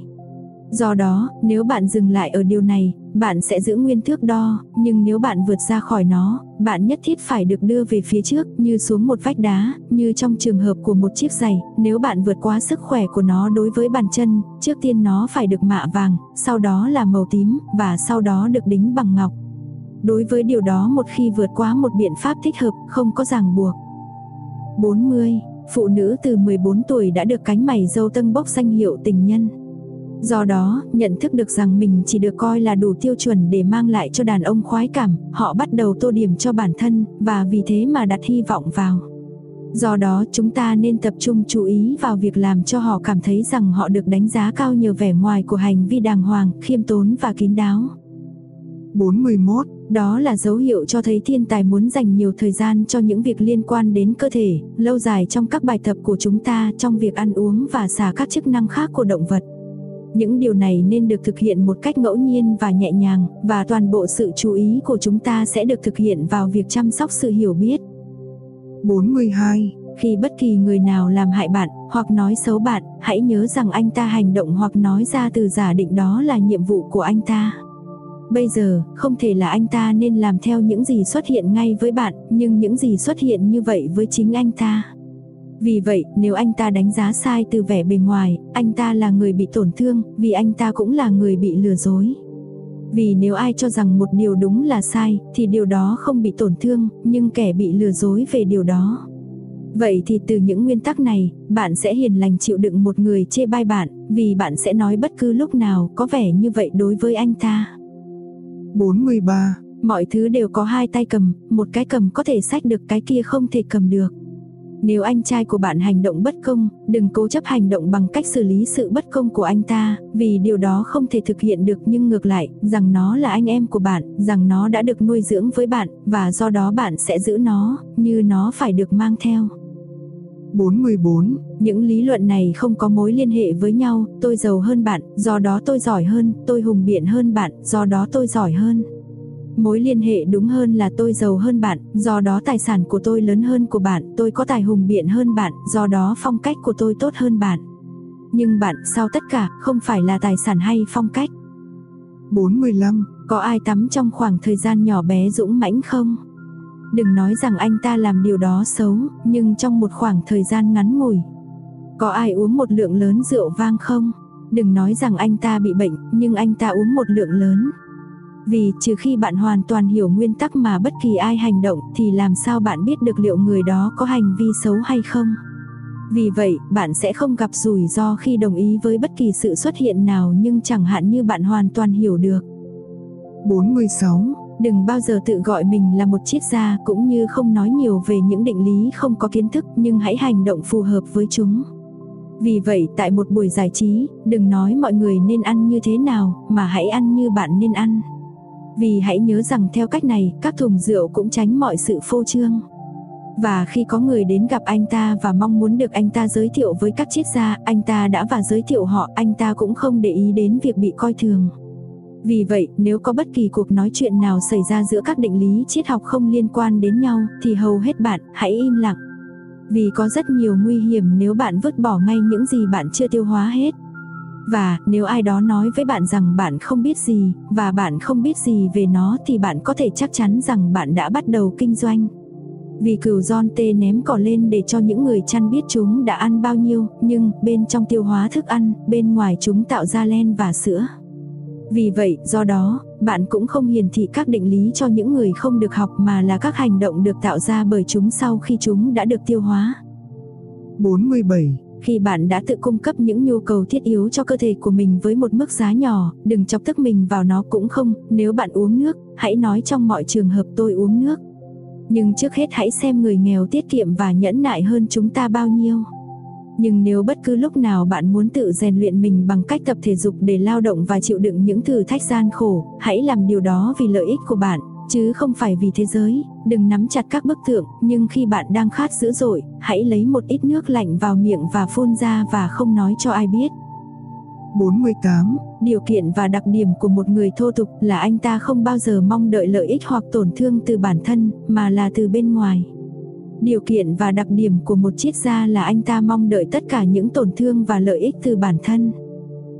Do đó, nếu bạn dừng lại ở điều này, bạn sẽ giữ nguyên thước đo, nhưng nếu bạn vượt ra khỏi nó, bạn nhất thiết phải được đưa về phía trước, như xuống một vách đá, như trong trường hợp của một chiếc giày, nếu bạn vượt quá sức khỏe của nó đối với bàn chân, trước tiên nó phải được mạ vàng, sau đó là màu tím, và sau đó được đính bằng ngọc. Đối với điều đó một khi vượt quá một biện pháp thích hợp, không có ràng buộc. 40, phụ nữ từ 14 tuổi đã được cánh mày dâu tân bốc danh hiệu tình nhân. Do đó, nhận thức được rằng mình chỉ được coi là đủ tiêu chuẩn để mang lại cho đàn ông khoái cảm, họ bắt đầu tô điểm cho bản thân, và vì thế mà đặt hy vọng vào. Do đó chúng ta nên tập trung chú ý vào việc làm cho họ cảm thấy rằng họ được đánh giá cao nhờ vẻ ngoài của hành vi đàng hoàng, khiêm tốn và kín đáo. 41. Đó là dấu hiệu cho thấy thiên tài muốn dành nhiều thời gian cho những việc liên quan đến cơ thể, lâu dài trong các bài tập của chúng ta trong việc ăn uống và xả các chức năng khác của động vật. Những điều này nên được thực hiện một cách ngẫu nhiên và nhẹ nhàng, và toàn bộ sự chú ý của chúng ta sẽ được thực hiện vào việc chăm sóc sự hiểu biết. 42. Khi bất kỳ người nào làm hại bạn, hoặc nói xấu bạn, hãy nhớ rằng anh ta hành động hoặc nói ra từ giả định đó là nhiệm vụ của anh ta. Bây giờ, không thể là anh ta nên làm theo những gì xuất hiện ngay với bạn, nhưng những gì xuất hiện như vậy với chính anh ta. Vì vậy, nếu anh ta đánh giá sai từ vẻ bề ngoài, anh ta là người bị tổn thương, vì anh ta cũng là người bị lừa dối. Vì nếu ai cho rằng một điều đúng là sai, thì điều đó không bị tổn thương, nhưng kẻ bị lừa dối về điều đó. Vậy thì từ những nguyên tắc này, bạn sẽ hiền lành chịu đựng một người chê bai bạn, vì bạn sẽ nói bất cứ lúc nào có vẻ như vậy đối với anh ta. 43. Mọi thứ đều có hai tay cầm, một cái cầm có thể sách được cái kia không thể cầm được. Nếu anh trai của bạn hành động bất công, đừng cố chấp hành động bằng cách xử lý sự bất công của anh ta, vì điều đó không thể thực hiện được nhưng ngược lại, rằng nó là anh em của bạn, rằng nó đã được nuôi dưỡng với bạn, và do đó bạn sẽ giữ nó, như nó phải được mang theo. 44. Những lý luận này không có mối liên hệ với nhau, tôi giàu hơn bạn, do đó tôi giỏi hơn, tôi hùng biện hơn bạn, do đó tôi giỏi hơn. Mối liên hệ đúng hơn là tôi giàu hơn bạn, do đó tài sản của tôi lớn hơn của bạn, tôi có tài hùng biện hơn bạn, do đó phong cách của tôi tốt hơn bạn. Nhưng bạn sau tất cả không phải là tài sản hay phong cách. 45. Có ai tắm trong khoảng thời gian nhỏ bé dũng mãnh không? Đừng nói rằng anh ta làm điều đó xấu, nhưng trong một khoảng thời gian ngắn ngủi. Có ai uống một lượng lớn rượu vang không? Đừng nói rằng anh ta bị bệnh, nhưng anh ta uống một lượng lớn. Vì trừ khi bạn hoàn toàn hiểu nguyên tắc mà bất kỳ ai hành động thì làm sao bạn biết được liệu người đó có hành vi xấu hay không. Vì vậy, bạn sẽ không gặp rủi ro khi đồng ý với bất kỳ sự xuất hiện nào nhưng chẳng hạn như bạn hoàn toàn hiểu được. 46. Đừng bao giờ tự gọi mình là một triết gia cũng như không nói nhiều về những định lý không có kiến thức nhưng hãy hành động phù hợp với chúng. Vì vậy tại một buổi giải trí, đừng nói mọi người nên ăn như thế nào, mà hãy ăn như bạn nên ăn. Vì hãy nhớ rằng theo cách này, các thùng rượu cũng tránh mọi sự phô trương. Và khi có người đến gặp anh ta và mong muốn được anh ta giới thiệu với các triết gia, anh ta đã và giới thiệu họ, anh ta cũng không để ý đến việc bị coi thường. Vì vậy, nếu có bất kỳ cuộc nói chuyện nào xảy ra giữa các định lý triết học không liên quan đến nhau, thì hầu hết bạn, hãy im lặng. Vì có rất nhiều nguy hiểm nếu bạn vứt bỏ ngay những gì bạn chưa tiêu hóa hết. Và nếu ai đó nói với bạn rằng bạn không biết gì, và bạn không biết gì về nó thì bạn có thể chắc chắn rằng bạn đã bắt đầu kinh doanh. Vì cừu John tê ném cỏ lên để cho những người chăn biết chúng đã ăn bao nhiêu, nhưng bên trong tiêu hóa thức ăn, bên ngoài chúng tạo ra len và sữa. Vì vậy, do đó, bạn cũng không hiển thị các định lý cho những người không được học mà là các hành động được tạo ra bởi chúng sau khi chúng đã được tiêu hóa. 47. Khi bạn đã tự cung cấp những nhu cầu thiết yếu cho cơ thể của mình với một mức giá nhỏ, đừng chọc tức mình vào nó cũng không, nếu bạn uống nước, hãy nói trong mọi trường hợp tôi uống nước. Nhưng trước hết hãy xem người nghèo tiết kiệm và nhẫn nại hơn chúng ta bao nhiêu. Nhưng nếu bất cứ lúc nào bạn muốn tự rèn luyện mình bằng cách tập thể dục để lao động và chịu đựng những thử thách gian khổ, hãy làm điều đó vì lợi ích của bạn, chứ không phải vì thế giới, đừng nắm chặt các bức tượng, nhưng khi bạn đang khát dữ dội, hãy lấy một ít nước lạnh vào miệng và phun ra và không nói cho ai biết. 48. Điều kiện và đặc điểm của một người thô tục là anh ta không bao giờ mong đợi lợi ích hoặc tổn thương từ bản thân, mà là từ bên ngoài. Điều kiện và đặc điểm của một triết gia là anh ta mong đợi tất cả những tổn thương và lợi ích từ bản thân.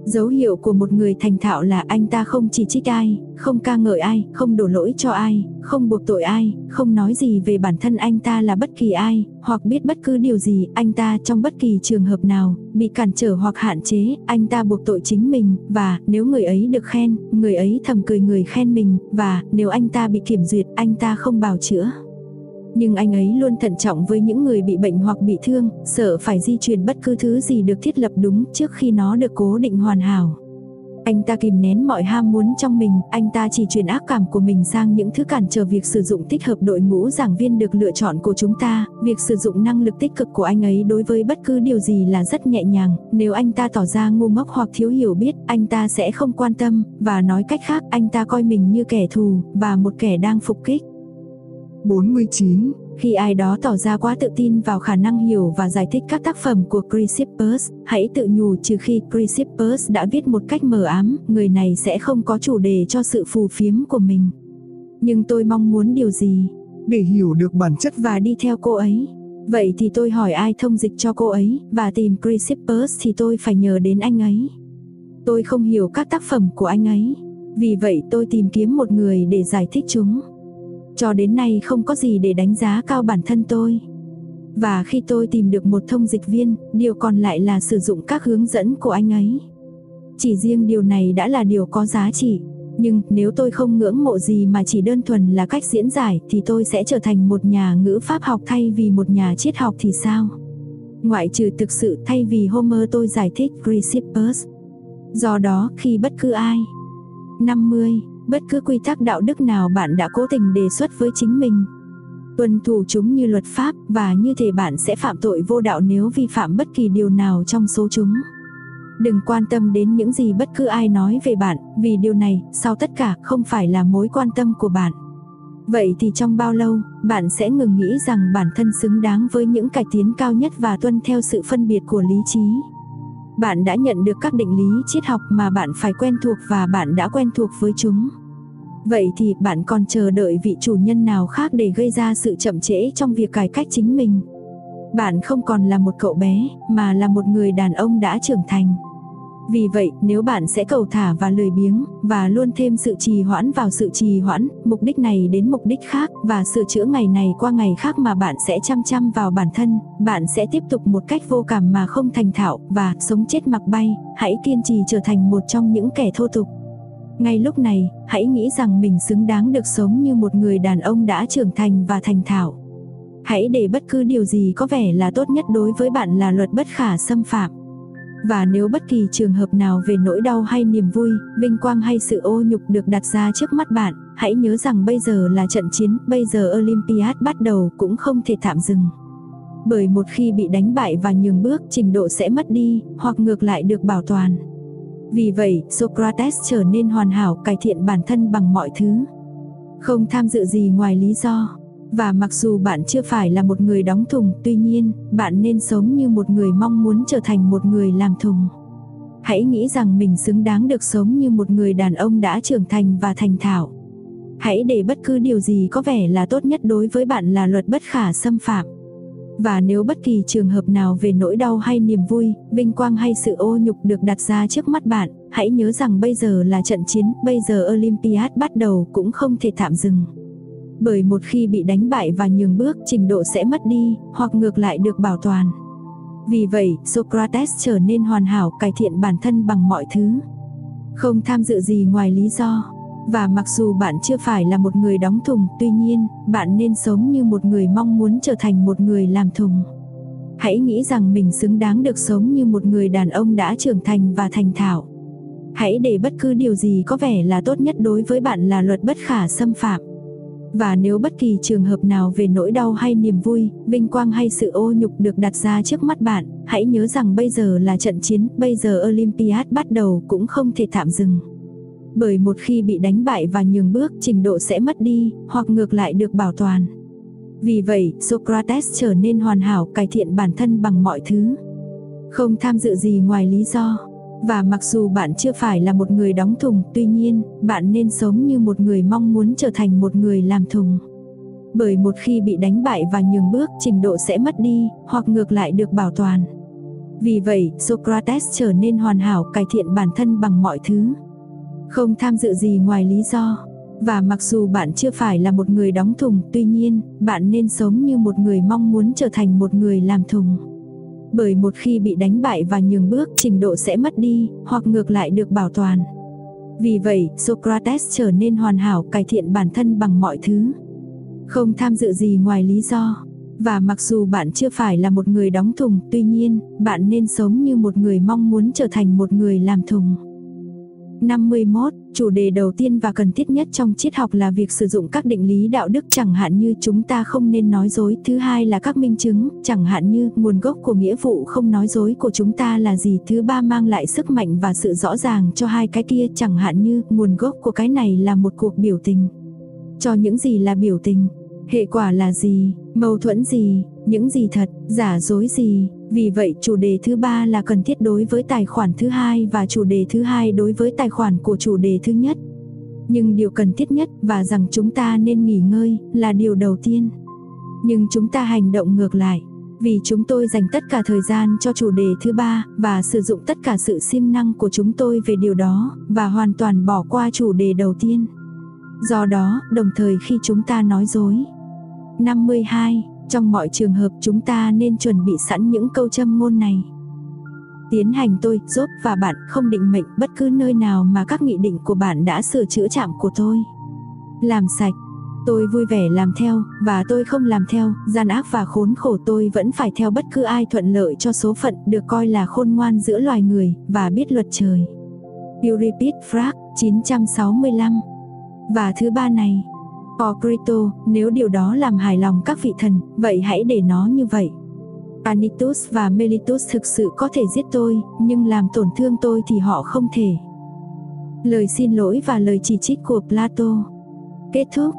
Dấu hiệu của một người thành thạo là anh ta không chỉ trích ai, không ca ngợi ai, không đổ lỗi cho ai, không buộc tội ai, không nói gì về bản thân anh ta là bất kỳ ai, hoặc biết bất cứ điều gì, anh ta trong bất kỳ trường hợp nào, bị cản trở hoặc hạn chế, anh ta buộc tội chính mình, và nếu người ấy được khen, người ấy thầm cười người khen mình, và nếu anh ta bị kiểm duyệt, anh ta không bào chữa. Nhưng anh ấy luôn thận trọng với những người bị bệnh hoặc bị thương, sợ phải di chuyển bất cứ thứ gì được thiết lập đúng trước khi nó được cố định hoàn hảo. Anh ta kìm nén mọi ham muốn trong mình, anh ta chỉ truyền ác cảm của mình sang những thứ cản trở việc sử dụng tích hợp đội ngũ giảng viên được lựa chọn của chúng ta, việc sử dụng năng lực tích cực của anh ấy đối với bất cứ điều gì là rất nhẹ nhàng, nếu anh ta tỏ ra ngu ngốc hoặc thiếu hiểu biết, anh ta sẽ không quan tâm, và nói cách khác anh ta coi mình như kẻ thù, và một kẻ đang phục kích. 49. Khi ai đó tỏ ra quá tự tin vào khả năng hiểu và giải thích các tác phẩm của Chrysippus, hãy tự nhủ trừ khi Chrysippus đã viết một cách mờ ám, người này sẽ không có chủ đề cho sự phù phiếm của mình. Nhưng tôi mong muốn điều gì? Để hiểu được bản chất Và đi theo cô ấy. Vậy thì tôi hỏi ai thông dịch cho cô ấy, và tìm Chrysippus thì tôi phải nhờ đến anh ấy. Tôi không hiểu các tác phẩm của anh ấy. Vì vậy tôi tìm kiếm một người để giải thích chúng. Cho đến nay không có gì để đánh giá cao bản thân tôi. Và khi tôi tìm được một thông dịch viên, điều còn lại là sử dụng các hướng dẫn của anh ấy. Chỉ riêng điều này đã là điều có giá trị. Nhưng nếu tôi không ngưỡng mộ gì mà chỉ đơn thuần là cách diễn giải thì tôi sẽ trở thành một nhà ngữ pháp học thay vì một nhà triết học thì sao? Ngoại trừ thực sự thay vì Homer tôi giải thích Chrysippus. Do đó khi bất cứ ai 50 bất cứ quy tắc đạo đức nào bạn đã cố tình đề xuất với chính mình. Tuân thủ chúng như luật pháp và như thể bạn sẽ phạm tội vô đạo nếu vi phạm bất kỳ điều nào trong số chúng. Đừng quan tâm đến những gì bất cứ ai nói về bạn, vì điều này, sau tất cả, không phải là mối quan tâm của bạn. Vậy thì trong bao lâu, bạn sẽ ngừng nghĩ rằng bản thân xứng đáng với những cải tiến cao nhất và tuân theo sự phân biệt của lý trí. Bạn đã nhận được các định lý triết học mà bạn phải quen thuộc và bạn đã quen thuộc với chúng. Vậy thì bạn còn chờ đợi vị chủ nhân nào khác để gây ra sự chậm trễ trong việc cải cách chính mình. Bạn không còn là một cậu bé, mà là một người đàn ông đã trưởng thành. Vì vậy, nếu bạn sẽ cầu thả và lười biếng, và luôn thêm sự trì hoãn vào sự trì hoãn, mục đích này đến mục đích khác, và sửa chữa ngày này qua ngày khác mà bạn sẽ chăm chăm vào bản thân, bạn sẽ tiếp tục một cách vô cảm mà không thành thạo, và sống chết mặc bay, hãy kiên trì trở thành một trong những kẻ thô tục. Ngay lúc này, hãy nghĩ rằng mình xứng đáng được sống như một người đàn ông đã trưởng thành và thành thạo. Hãy để bất cứ điều gì có vẻ là tốt nhất đối với bạn là luật bất khả xâm phạm. Và nếu bất kỳ trường hợp nào về nỗi đau hay niềm vui, vinh quang hay sự ô nhục được đặt ra trước mắt bạn, hãy nhớ rằng bây giờ là trận chiến, bây giờ Olympiad bắt đầu cũng không thể tạm dừng. Bởi một khi bị đánh bại và nhường bước, trình độ sẽ mất đi, hoặc ngược lại được bảo toàn. Vì vậy, Socrates trở nên hoàn hảo cải thiện bản thân bằng mọi thứ. Không tham dự gì ngoài lý do. Và mặc dù bạn chưa phải là một người đóng thùng, tuy nhiên, bạn nên sống như một người mong muốn trở thành một người làm thùng. Hãy nghĩ rằng mình xứng đáng được sống như một người đàn ông đã trưởng thành và thành thạo. Hãy để bất cứ điều gì có vẻ là tốt nhất đối với bạn là luật bất khả xâm phạm. Và nếu bất kỳ trường hợp nào về nỗi đau hay niềm vui, vinh quang hay sự ô nhục được đặt ra trước mắt bạn, hãy nhớ rằng bây giờ là trận chiến, bây giờ Olympiad bắt đầu cũng không thể tạm dừng. Bởi một khi bị đánh bại và nhường bước, trình độ sẽ mất đi, hoặc ngược lại được bảo toàn. Vì vậy, Socrates trở nên hoàn hảo cải thiện bản thân bằng mọi thứ. Không tham dự gì ngoài lý do. Và mặc dù bạn chưa phải là một người đóng thùng, tuy nhiên, bạn nên sống như một người mong muốn trở thành một người làm thùng. Hãy nghĩ rằng mình xứng đáng được sống như một người đàn ông đã trưởng thành và thành thạo. Hãy để bất cứ điều gì có vẻ là tốt nhất đối với bạn là luật bất khả xâm phạm. Và nếu bất kỳ trường hợp nào về nỗi đau hay niềm vui, vinh quang hay sự ô nhục được đặt ra trước mắt bạn, hãy nhớ rằng bây giờ là trận chiến, bây giờ Olympiad bắt đầu cũng không thể tạm dừng. Bởi một khi bị đánh bại và nhường bước, trình độ sẽ mất đi, hoặc ngược lại được bảo toàn. Vì vậy, Socrates trở nên hoàn hảo cải thiện bản thân bằng mọi thứ. Không tham dự gì ngoài lý do. Và mặc dù bạn chưa phải là một người đóng thùng, tuy nhiên, bạn nên sống như một người mong muốn trở thành một người làm thùng. Bởi một khi bị đánh bại và nhường bước, trình độ sẽ mất đi, hoặc ngược lại được bảo toàn. Vì vậy, Socrates trở nên hoàn hảo cải thiện bản thân bằng mọi thứ. Không tham dự gì ngoài lý do. Và mặc dù bạn chưa phải là một người đóng thùng, tuy nhiên, bạn nên sống như một người mong muốn trở thành một người làm thùng. Bởi một khi bị đánh bại và nhường bước, trình độ sẽ mất đi, hoặc ngược lại được bảo toàn. Vì vậy, Socrates trở nên hoàn hảo cải thiện bản thân bằng mọi thứ. Không tham dự gì ngoài lý do. Và mặc dù bạn chưa phải là một người đóng thùng, tuy nhiên, bạn nên sống như một người mong muốn trở thành một người làm thùng. 51, chủ đề đầu tiên và cần thiết nhất trong triết học là việc sử dụng các định lý đạo đức chẳng hạn như chúng ta không nên nói dối. Thứ hai là các minh chứng, chẳng hạn như nguồn gốc của nghĩa vụ không nói dối của chúng ta là gì. Thứ ba mang lại sức mạnh và sự rõ ràng cho hai cái kia chẳng hạn như nguồn gốc của cái này là một cuộc biểu tình. Cho những gì là biểu tình, hệ quả là gì, mâu thuẫn gì, những gì thật, giả dối gì, vì vậy chủ đề thứ ba là cần thiết đối với tài khoản thứ hai và chủ đề thứ hai đối với tài khoản của chủ đề thứ nhất. Nhưng điều cần thiết nhất và rằng chúng ta nên nghỉ ngơi là điều đầu tiên. Nhưng chúng ta hành động ngược lại. Vì chúng tôi dành tất cả thời gian cho chủ đề thứ ba và sử dụng tất cả sự siêng năng của chúng tôi về điều đó và hoàn toàn bỏ qua chủ đề đầu tiên. Do đó, đồng thời khi chúng ta nói dối. 52 trong mọi trường hợp chúng ta nên chuẩn bị sẵn những câu châm ngôn này. Tiến hành tôi, giúp và bạn không định mệnh bất cứ nơi nào mà các nghị định của bạn đã sửa chữa chạm của tôi. Làm sạch, tôi vui vẻ làm theo, và tôi không làm theo, gian ác và khốn khổ tôi vẫn phải theo bất cứ ai thuận lợi cho số phận được coi là khôn ngoan giữa loài người, và biết luật trời. Euripides Frag, 965 Và thứ ba này, Ocrito, nếu điều đó làm hài lòng các vị thần, vậy hãy để nó như vậy. Anitus và Melitus thực sự có thể giết tôi, nhưng làm tổn thương tôi thì họ không thể. Lời xin lỗi và lời chỉ trích của Plato. Kết thúc